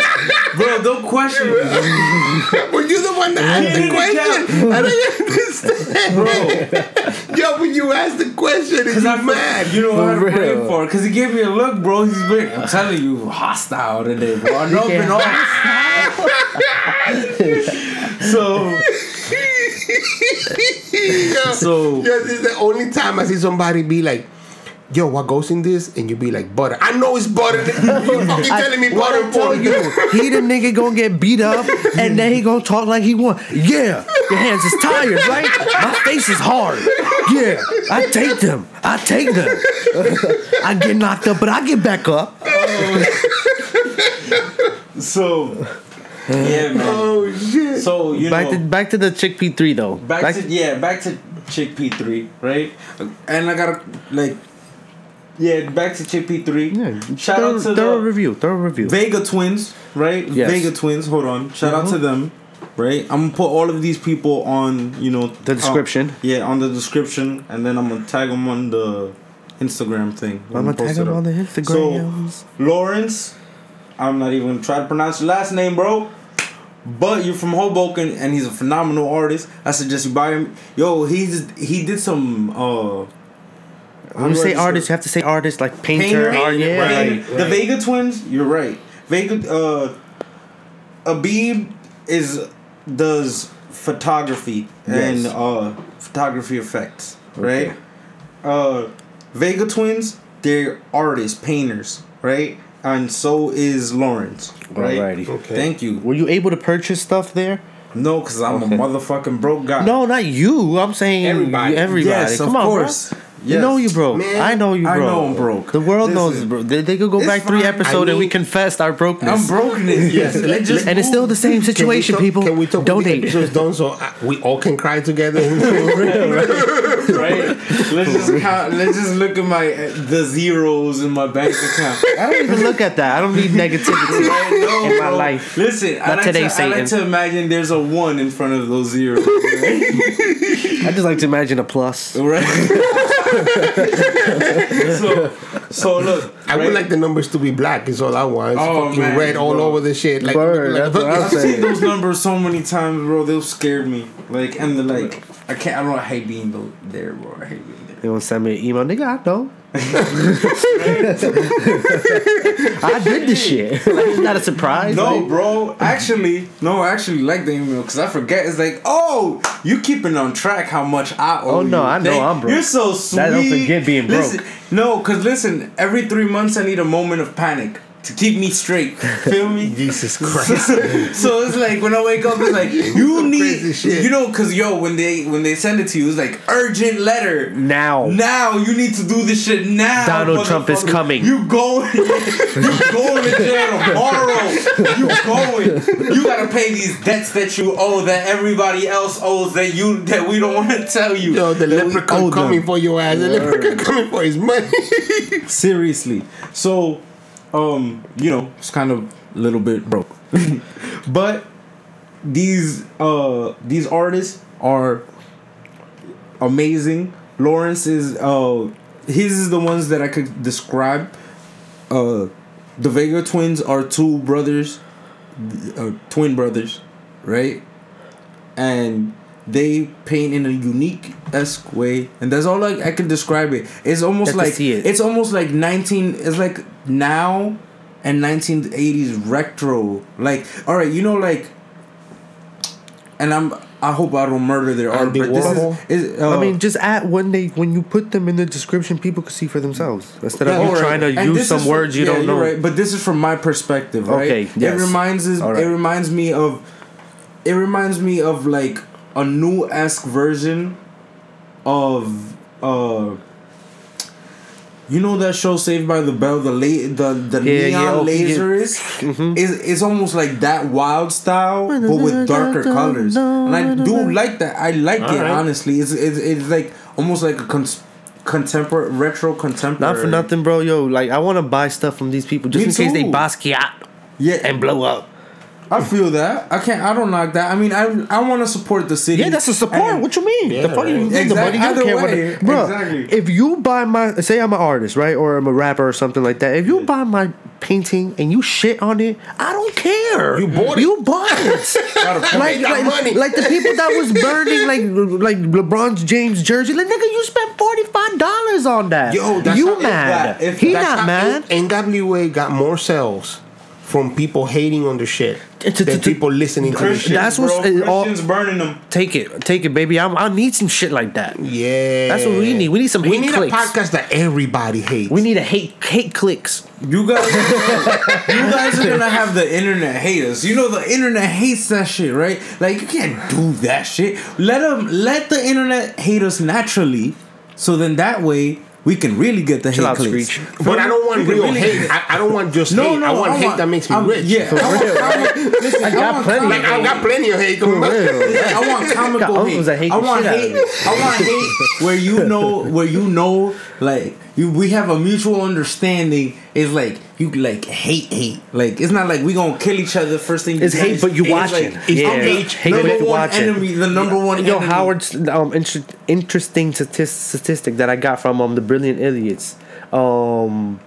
bro. Don't question me, Were you the one that asked the question? I don't understand. bro. Yo, when you asked the question, is Cause you I mad? You know what I'm For praying for? Cause he gave me a look, bro. He's been. I'm telling you, hostile today, bro. I know I've been off. so Yo, So- yo, this is the only time I see somebody be like, yo, what goes in this? And you be like, butter. I know it's butter. you fucking telling me What butter I tell for you, he the nigga gonna get beat up, and then he gonna talk like he won. Yeah, your hands is tired, right? My face is hard. Yeah, I take them. I take them. I get knocked up, but I get back up. So, yeah, man. Oh shit. So you Back know, to back to the Chic Pea three though. back, to yeah, back to Chic Pea three, right? And I gotta like, yeah, back to Chippy three. yeah, Shout thorough, out to thorough the review. Thorough review. Vega twins, right? Yes. Vega twins. Hold on. Shout out to them, right? I'm gonna put all of these people on, you know, The description. uh, yeah, on the description, and then I'm gonna tag them on the Instagram thing. I'm gonna tag up. on the Instagrams. So Lawrence, I'm not even gonna try to pronounce your last name, bro. But you're from Hoboken, and he's a phenomenal artist. I suggest you buy him. Yo, he's he did some. uh when you say artist, you have to say artist like painter. Painter, art, yeah, right. like- The Vega twins, you're right. Vega, uh, Abib is does photography and uh photography effects, right? Uh, Vega twins, they're artists, painters, right? And so is Lawrence, right? Alrighty. Okay. Thank you. Were you able to purchase stuff there? No, because I'm Okay. a motherfucking broke guy. No, not you. I'm saying Everybody. Everybody. Yes, Come of on, course. bro. You Yes. know you broke. Man, I know you I broke. know I'm broke. The world knows, bro. They, they could go it's back three episodes I and we confessed our brokenness. I'm broken. Yes, let's just and it's still the same Can situation, talk- people. Can we talk when the Donate. episode's done so uh, we all can cry together? right? Let's just count, let's just look at my uh, the zeros in my bank account. I don't even look at that. I don't need negativity Right? No, in my bro. life. Listen, I like, today, to, I like to imagine there's a one in front of those zeros. Right? I just like to imagine a plus. right? so, so look. I would like the numbers to be black. Is all I want. It's Oh, fucking man, red all over the shit. Like, Word, like- that's what I'm I've saying. seen those numbers so many times, bro. They've scared me. Like, and the like, I can't. I don't. I hate being there, bro. I hate being there. They gonna send me an email, nigga. I know. I did this shit. like, it's not a surprise. No, like- bro. Actually, no. I actually like the email because I forget. It's like, oh, you keeping on track how much I owe. Oh, no, you. I know Thank- I'm broke. You're so sweet. I don't forget being broke. Listen, no, because listen, every three months I need a moment of panic to keep me straight. Feel me? Jesus Christ. so it's like when I wake up, it's like you need, shit. you know, because yo, when they when they send it to you, it's like urgent letter. Now. Now you need to do this shit now. Donald Trump is coming. You going? you going to jail tomorrow? You going? You gotta pay these debts that you owe that everybody else owes that you that we don't want to tell you. Yo, the that leprechaun owe them. coming for your ass. The leprechaun coming for his money. Seriously. So, um, you know, it's kind of a little bit broke. but these uh these artists are amazing. Lawrence is uh his is the ones that I could describe. Uh the Vega twins are two brothers, uh, twin brothers, right? And they paint in a unique esque way, and that's all like I can describe it. It's almost like see it. it's almost like nineteen. It's like now and nineteen eighties retro. Like all right, you know, like, and I'm. I hope I don't murder their art, but this is. is uh, I mean, just at when they when you put them in the description, people can see for themselves instead of you alright. trying to And use some words you yeah, don't know. Right. But this is from my perspective, right? Okay, yes. It reminds us. Alright. It reminds me of. It reminds me of like a new esque version of uh. You know that show Saved by the Bell, the la- the the Yeah, yeah, neon yeah. lasers is it's almost like that wild style, but with darker colors, and I do like that. I like it Alright. honestly. It's, it's it's like almost like a cons- contemporary retro contemporary. Not for nothing, bro. Yo, like I want to buy stuff from these people just Me in case they too. Basquiat Yeah, and blow up. I feel that. I can't. I don't like that. I mean, I I want to support the city. Yeah, that's a support. And- what you mean? Yeah, the fuck right. you the Exact- money? You either don't care what way, the, bro. exactly. If you buy my, say I'm an artist, right, or I'm a rapper or something like that. If you buy my painting and you shit on it, I don't care. You bought it. You bought it. Gotta like, like, like the people that was burning like like LeBron James jersey. Like nigga, you spent forty five dollars on that. Yo, that's you how- if mad? that- if he That's not mad. NWA got more sales from people hating on the shit than people listening to this shit. That's what's- all- Christians burning them. Take it, take it, baby. I'm, I need some shit like that. Yeah, That's what we need. We need some We hate need clicks. a podcast that everybody hates. We need a hate hate clicks. You guys, you guys are gonna have the internet hate us. You know the internet hates that shit, right? Like you can't do that shit. Let them, let the internet hate us naturally. So then that way we can really get the Chill hate out, clicks. Screech. but I don't want real really hate. get- I, I don't want just No, hate. no, I want hate that makes me I'm- rich. Yeah, I want, I want, listen, I, got want plenty. Like I got plenty of hate coming back. Yeah, I want comical Got hate. that hate I want shit out of hate. I want hate where you know where you know like you we have a mutual understanding. Is like you like hate hate. Like it's not like we gonna kill each other first thing. It's hate, but you it's watching. Like, Yeah. I'm Hate, hate, number but one enemy. The number one. Yo, enemy. Howard's um inter- interesting statis- statistic that I got from um the Brilliant Idiots. Um,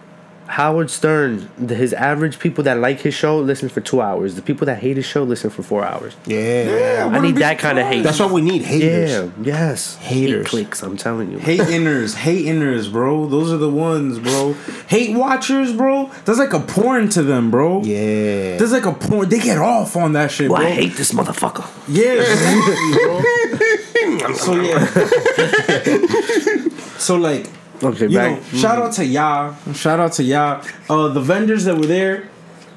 Howard Stern, the, his average people that like his show listen for two hours. The people that hate his show listen for four hours. Yeah, I wouldn't need that kind of hate. that's what we need. Haters. Yeah, yes, Haters. Hate clicks. I'm telling you. Hate inners, hate inners, bro. Those are the ones, bro. Hate watchers, bro. There's like a porn to them, bro. Yeah. There's like a porn. They get off on that shit, Well, bro. I hate this motherfucker. Yeah, so yeah. so like, Okay, you back. know, shout out to y'all. Shout out to y'all. Uh, the vendors that were there,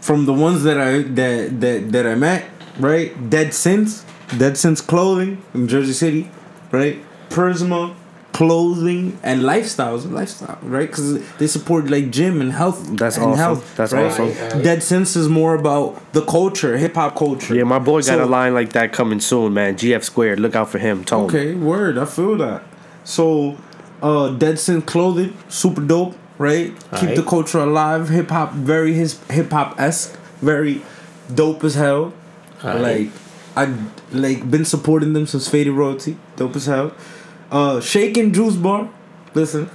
from the ones that I that that that I met, right? Dead Sense, Dead Sense Clothing in Jersey City, right? Prisma clothing and lifestyles lifestyle right because they support like gym and health That's and awesome. health, That's right? awesome. dead sense is more about the culture hip-hop culture Yeah, my boy got So- a line like that coming soon, man. GF squared. Look out for him. Tone. Okay, word. I feel that. So, uh, Dead Sin clothing, super dope, right? Keep Alright. the culture alive. Hip hop, very his hip hop esque, very dope as hell. Alright. Like, I like been supporting them since Faded Royalty, dope as hell. Uh, Shake and Juice Bar, listen.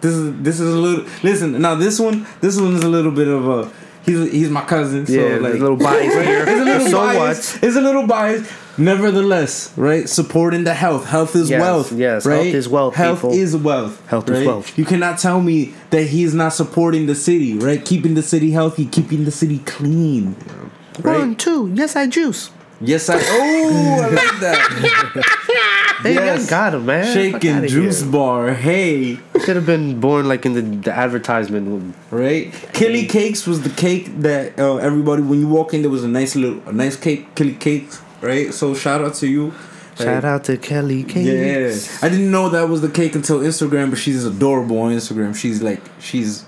This is this is a little listen now. This one this one is a little bit of a he's he's my cousin. So Yeah, like a little bias here. it's a little so biased. what? It's a little biased. Nevertheless, right? Supporting the health. Health is Yes, wealth. yes, right? health is wealth, Health people. is wealth. Health is wealth. You cannot tell me that he's not supporting the city, right? Keeping the city healthy, keeping the city clean. Right? One, two. Yes, I juice. Yes, I. Oh, I like that. Hey, Yes. I got him, man. Shake Fuck and outta juice here. bar. Hey, Should have been born like in the, the advertisement. right? Killy Cakes was the cake that uh, everybody when you walk in there was a nice little a nice cake. Killy Cakes, right? So shout out to you. Shout out to Kelly Cakes. Yeah, I didn't know that was the cake until Instagram, but she's adorable on Instagram. She's like, she's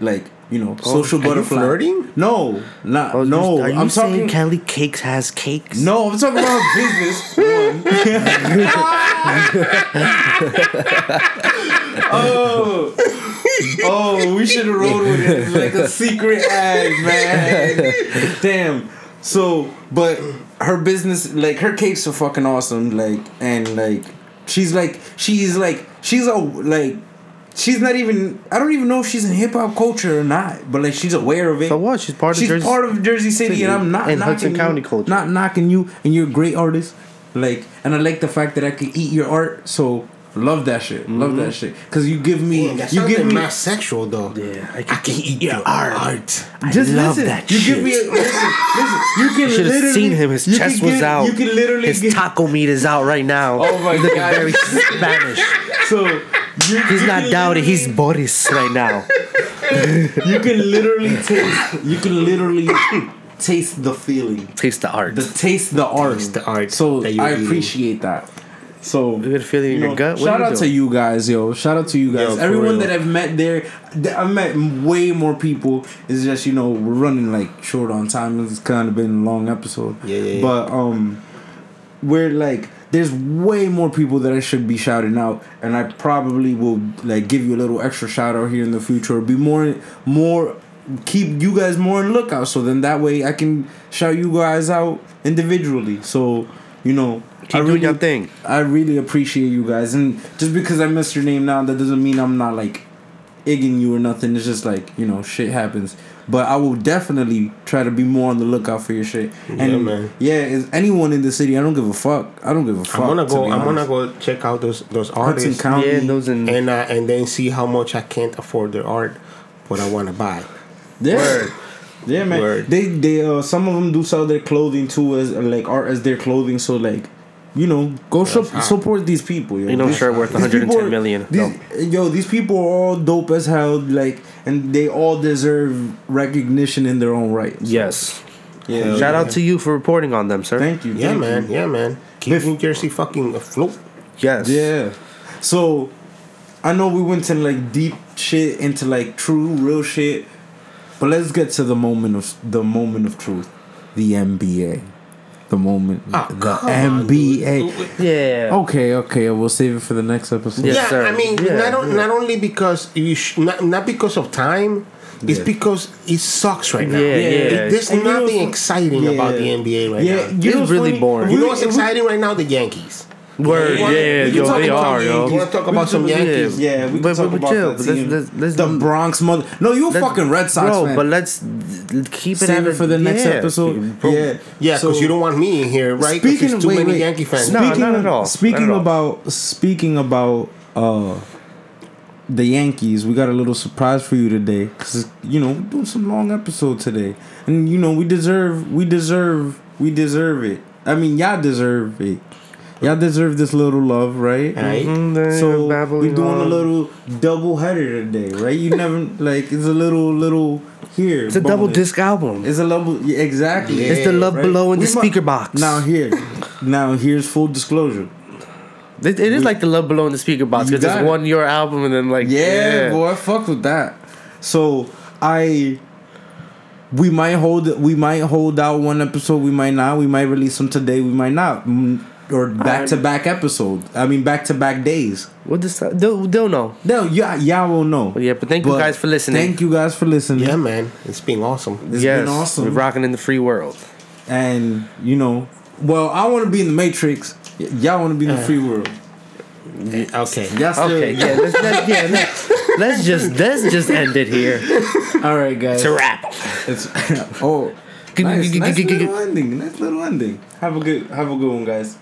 like, you know, oh, social are you butterfly. flirting? No, not Oh, no. Are you I'm saying talking. Kelly Cakes has cakes? no, I'm talking about business. Oh, oh, we should have rolled with it It's like a secret ad, man. Damn. So, but her business, like her cakes are fucking awesome. Like, and like, she's like, she's like, she's a like. She's not even. I don't even know if she's in hip hop culture or not, but like she's aware of it. So what? She's part of She's Jersey part of Jersey City, City and I'm not and knocking Hudson you, County culture. Not knocking you, and you're a great artist. Like, and I like the fact that I can eat your art. So love that shit. Love Mm-hmm. that shit. Cause you give me, Damn, you give me. mass sexual though. Yeah, I I can, can eat your art. I Just love listen. that you shit. give me. A, listen, listen. You can should have seen him. His chest was get- out. You can literally His get. taco meat is out right now. Oh my Looking God. very Spanish. So you, He's you not can doubting. He's literally- Boris right now. You can literally taste. You can literally taste the feeling. Taste the art. The taste the art. Taste the art So that you're I eating. appreciate that. So You get a feeling in you your know, gut. What Shout you out to you guys, yo. Shout out to you guys. Yo, Everyone real. that I've met there, I've met way more people. It's just you know we're running like short on time. It's kind of been a long episode. Yeah, yeah, yeah. But um, we're like there's way more people that I should be shouting out, and I probably will like give you a little extra shout out here in the future. Be more more keep you guys more in lookout. So then that way I can shout you guys out individually. So you know. Keep doing your thing. I really appreciate you guys, and just because I missed your name now, that doesn't mean I'm not like igging you or nothing. It's just like you know, shit happens. But I will definitely try to be more on the lookout for your shit. And Yeah, man. yeah, is anyone in the city, I don't give a fuck. I don't give a fuck. I'm gonna go. be I'm gonna go check out those those Hudson artists County. Yeah, those in. and uh, and then see how much I can't afford their art, but I want to buy. Yeah. Word. Yeah, man. Word. They they uh some of them do sell their clothing too as like art as their clothing. So like, you know, go sup- support these people. Yo. Ain't no shirt worth these 110 people million. These, Yo, these people are all dope as hell. Like, and they all deserve recognition in their own right. Yes. Yeah. Shout out to you for reporting on them, sir. Thank you. Yeah, thank man. you. Yeah, man. Keep New Jersey fucking afloat. Yes. Yeah. So, I know we went to like deep shit into like true real shit, but let's get to the moment of the moment of truth, the NBA, the moment, Oh, the come on, NBA. Yeah. Okay, okay, we'll save it for the next episode. Yes, yeah, sir. I mean, Yeah, not, yeah. not only because you sh- not, not because of time, it's Yeah. because it sucks right now. Yeah, yeah. It- there's And you know nothing exciting yeah. about the NBA right Yeah, now. you It's really funny? boring. You know We- what's we- exciting right now? The Yankees. Word. You wanna- Yeah, we yo, talk they about are, the yo. Yankees. You wanna talk about some Yankees? Yeah, we can But- talk but about chill, that but let's- team. let's- let's- the Bronx mother. No, you a fucking Red Sox bro, fan. but let's keep it Save at it for the next yeah. episode. Bro, Yeah, Yeah, because So- you don't want me in here, right? 'Cause Speaking there's of too wait, many wait. Yankee fans. No, Speaking not at all. Speaking at all. about speaking about uh the Yankees, we got a little surprise for you today because you know we're doing some long episode today, and you know we deserve we deserve we deserve it. I mean, y'all deserve it. Y'all deserve this little love, right? Right. Mhm, So we're doing a little double header today, right? You never like it's a little little here. It's a double disc album. It's a level, yeah, exactly. It's the love right? below in the We mu- Speakerboxxx. Now here, now here's full disclosure. It, it is like the love below in the Speakerboxxx because it's it. one your album and then like Yeah, boy, I fuck with that. So I, we might hold we might hold out one episode. We might not. We might release them today. We might not. Or back to back episode. I mean, back to back days. What this? They'll, they'll know. No, yeah, y'all will know. Yeah, but thank you guys for listening. Thank you guys for listening. Yeah, man. It's been awesome. It's yes, been awesome. We're rocking in the free world. and you know, well, I want to be in the Matrix. Y- y'all want to be in the free world. Okay. Y'all still, Okay, yeah, let's, let's, yeah, let's, let's just let's just end it here. All right, guys. It's a wrap. It's oh, nice, nice little ending. Nice little ending. Have a good, have a good one, guys.